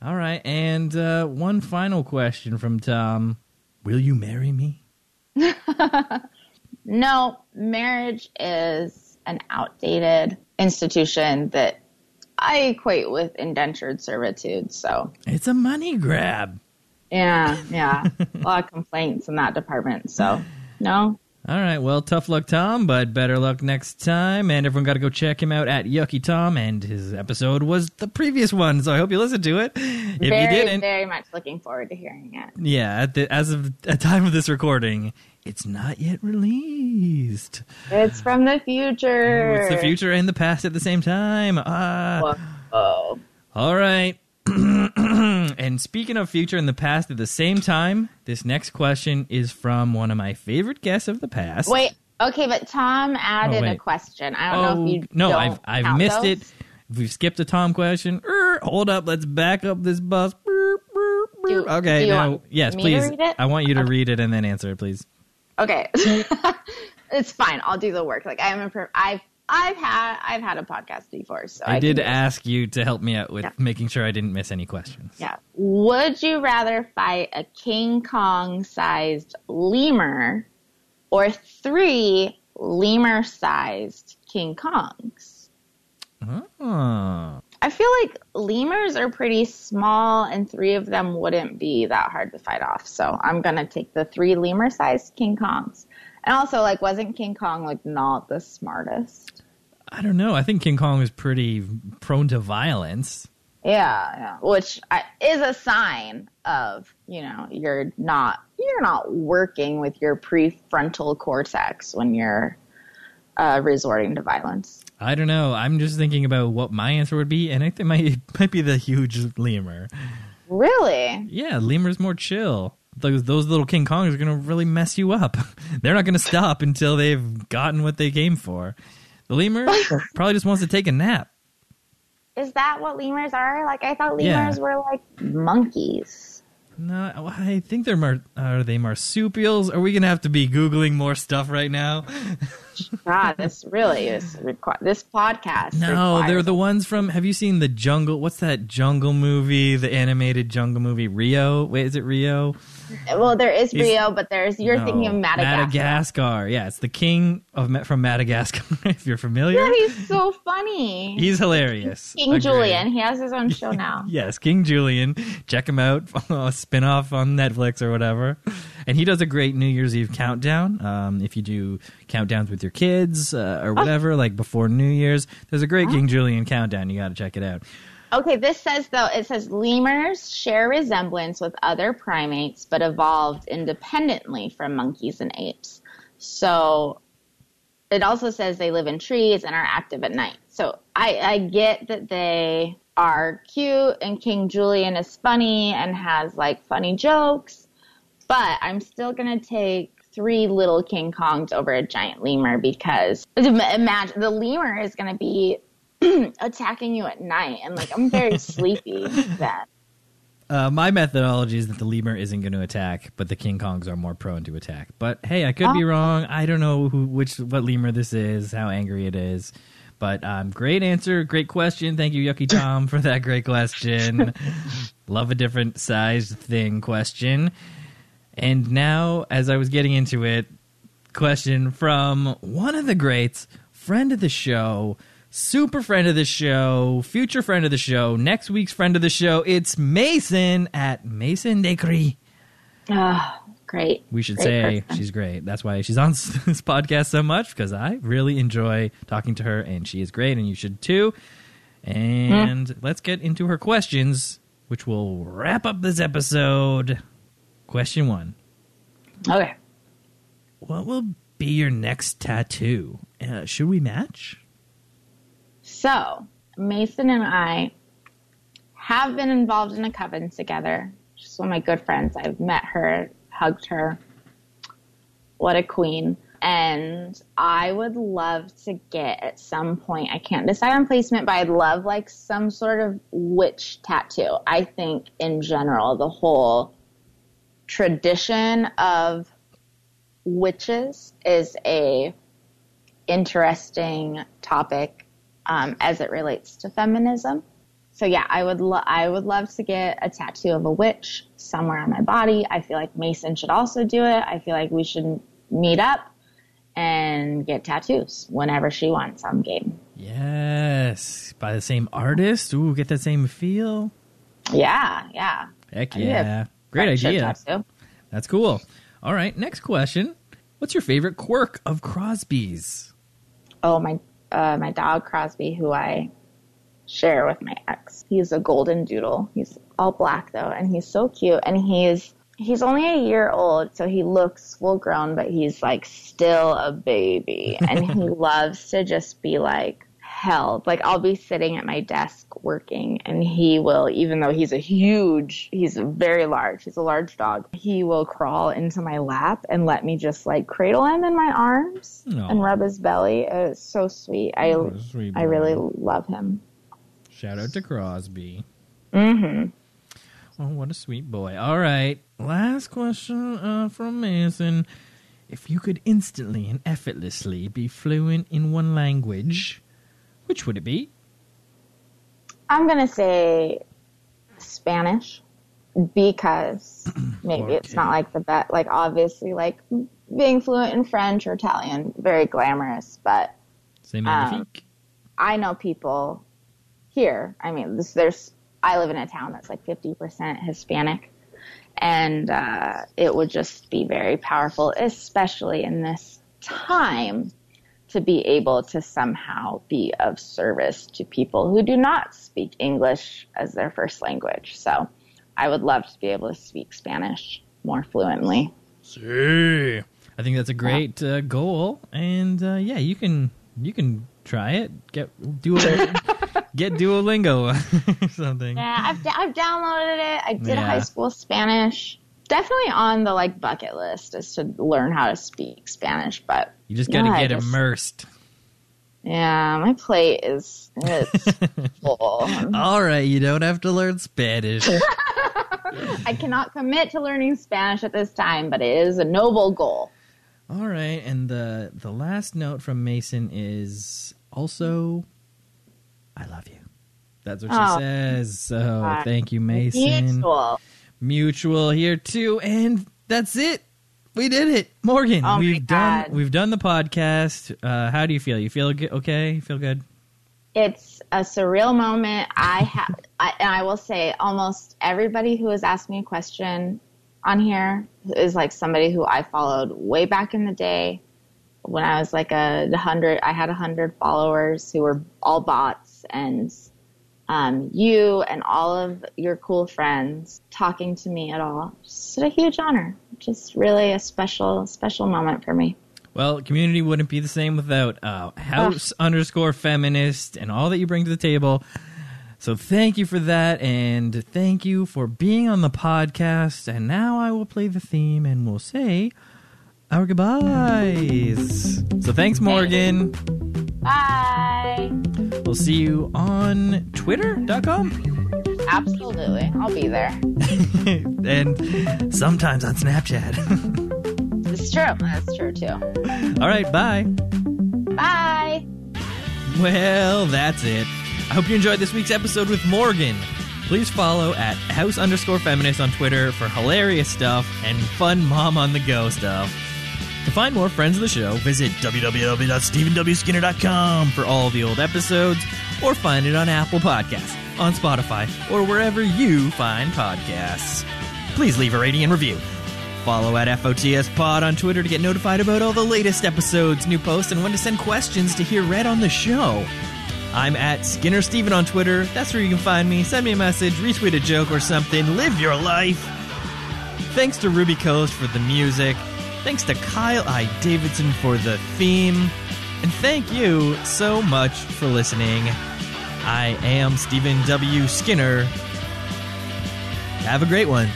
All right, and uh, one final question from Tom: Will you marry me? No, marriage is an outdated institution that I equate with indentured servitude. So It's a money grab. yeah, yeah, a lot of complaints in that department. So no, All right, well, tough luck, Tom, but better luck next time. And everyone got to go check him out at Yucky Tom, and his episode was the previous one, so I hope you listened to it. If very, you didn't, very much looking forward to hearing it. yeah, at the, as of the time of this recording, it's not yet released. It's from the future. It's the future and the past at the same time. Ah. Whoa. All right. and speaking of future and the past at the same time, this next question is from one of my favorite guests of the past. Wait, okay, but Tom added a question. I don't know if you Oh, no, don't I've I've missed those. it. We've skipped a Tom question. Er, hold up, let's back up this bus. Do- okay, do you now yes, please. I want you to read it and then answer it, please. Okay, it's fine. I'll do the work. Like I'm a, per- I've I've had I've had a podcast before, so I, I, did can do it. ask you to help me out with Yeah. making sure I didn't miss any questions. Yeah. Would you rather fight a King Kong sized lemur or three lemur sized King Kongs? Oh. I feel like lemurs are pretty small and three of them wouldn't be that hard to fight off. So I'm going to take the three lemur sized King Kongs. And also, like, wasn't King Kong, like, not the smartest? I don't know. I think King Kong is pretty prone to violence. Yeah, yeah. Which I, is a sign of, you know, you're not, you're not working with your prefrontal cortex when you're uh, resorting to violence. I don't know. I'm just thinking about what my answer would be, and I think it might might be the huge lemur. Really? Yeah, lemur's more chill. Those those little King Kongs are gonna really mess you up. They're not gonna stop until they've gotten what they came for. The lemur probably just wants to take a nap. Is that what lemurs are? Like I thought Yeah. lemurs were like monkeys. No, I think they're mar- are they marsupials? Are we gonna have to be googling more stuff right now? God, ah, this really is requ- this podcast. No, they're the ones from. Have you seen the Jungle? What's that Jungle movie? The animated Jungle movie Rio? Wait, is it Rio? Well, there is He's- Rio, but there's you're No, thinking of Madagascar. Madagascar. Yeah, it's the king of from Madagascar. if you're familiar, Yeah, he's so funny. he's hilarious. King Agreed. Julien. He has his own show now. Yes, King Julien. Check him out. A spin off on Netflix or whatever. And he does a great New Year's Eve countdown. Um, if you do countdowns with your kids uh, or whatever, like before New Year's, there's a great King Julien countdown. You got to check it out. Okay, this says though it says lemurs share resemblance with other primates, but evolved independently from monkeys and apes. So it also says they live in trees and are active at night. So I, I get that they are cute and King Julien is funny and has like funny jokes, but I'm still gonna take three little King Kongs over a giant lemur because imagine the lemur is gonna be attacking you at night and like I'm very sleepy then. Uh, my methodology is that the lemur isn't going to attack, but the King Kongs are more prone to attack. But hey, I could be Oh. wrong. I don't know who, which, what lemur this is, how angry it is. But um, great answer, great question. Thank you, Yucky Tom, for that great question. Love a different sized thing question. And now, as I was getting into it, question from one of the greats, friend of the show, super friend of the show, future friend of the show, next week's friend of the show. It's Mason at Mason Decree. Oh, great. We should Great say person. she's great. That's why she's on this podcast so much because I really enjoy talking to her, and she is great, and you should too. And let's get into her questions, which will wrap up this episode. Question one. Okay. What will be your next tattoo? Uh, should we match? So Mason and I have been involved in a coven together. She's one of my good friends. I've met her, hugged her. What a queen. And I would love to get at some point, I can't decide on placement, but I'd love like some sort of witch tattoo. I think in general, the whole tradition of witches is a interesting topic um, as it relates to feminism. So yeah, I would lo- I would love to get a tattoo of a witch somewhere on my body. I feel like Mason should also do it. I feel like we should meet up and get tattoos whenever she wants. I'm game. Yes. By the same artist? Ooh, get that same feel? Yeah, yeah. Heck I need a yeah. Great idea. tattoo. That's cool. All right, next question. What's your favorite quirk of Crosby's? Oh my, uh, my dog Crosby, who I share with my ex. He's a golden doodle. He's all black though, and he's so cute. And he's he's only a year old, so he looks full grown, but he's like still a baby, and he loves to just be like held. Like I'll be sitting at my desk working, and he will, even though he's a huge, he's very large, he's a large dog. He will crawl into my lap and let me just like cradle him in my arms Aw. and rub his belly. It's so sweet. I Oh, sweet I really love him. Shout out to Crosby. Mm-hmm. Oh, what a sweet boy. All right, last question uh, from Mason. If you could instantly and effortlessly be fluent in one language, which would it be? I'm gonna say Spanish because maybe it's not like the best. Like obviously, like being fluent in French or Italian, very glamorous. But Um. I know people here. I mean, this, there's. I live in a town that's like 50% Hispanic, and uh, it would just be very powerful, especially in this time, to be able to somehow be of service to people who do not speak English as their first language. So, I would love to be able to speak Spanish more fluently. See. I think that's a great uh, goal, and uh, yeah, you can you can try it. Get Duolingo, get Duolingo or something. Yeah, I've, I've downloaded it. I did Yeah. high school Spanish. Definitely on the like bucket list is to learn how to speak Spanish, but You just got to Yeah, get just- immersed. Yeah, my plate is it's full. All right, you don't have to learn Spanish. I cannot commit to learning Spanish at this time, but it is a noble goal. All right, and the the last note from Mason is also I love you. That's what Oh. she says. So God. thank you, Mason. Mutual. Mutual here too, and that's it. We did it, Morgan. Oh we've done God. we've done the podcast. Uh, how do you feel? You feel okay? You feel good? It's a surreal moment. I have, and I will say, almost everybody who has asked me a question on here is like somebody who I followed way back in the day when I was like a hundred. I had a hundred followers who were all bots, and um, you and all of your cool friends talking to me at all. Just a huge honor. Just really a special, special moment for me. Well, community wouldn't be the same without uh, house underscore feminist and all that you bring to the table. So thank you for that, and thank you for being on the podcast. And now I will play the theme, and we'll say our goodbyes. So thanks, Morgan. Bye. We'll see you on Twitter.com Absolutely, I'll be there. and sometimes on Snapchat. It's true. That's true too. all right, bye. Bye. Well, that's it. I hope you enjoyed this week's episode with Morgan. Please follow at house underscore feminist on Twitter for hilarious stuff and fun mom on the go stuff. To find more friends of the show, visit www.stephenwskinner.com for all the old episodes, or find it on Apple Podcasts, on Spotify, or wherever you find podcasts. Please leave a rating and review. Follow at FOTS Pod on Twitter to get notified about all the latest episodes, new posts, and when to send questions to hear read on the show. I'm at Skinner Steven on Twitter. That's where you can find me. Send me a message, retweet a joke or something. Live your life. Thanks to Ruby Coast for the music. Thanks to Kyle I. Davidson for the theme. And thank you so much for listening. I am Stephen W. Skinner. Have a great one.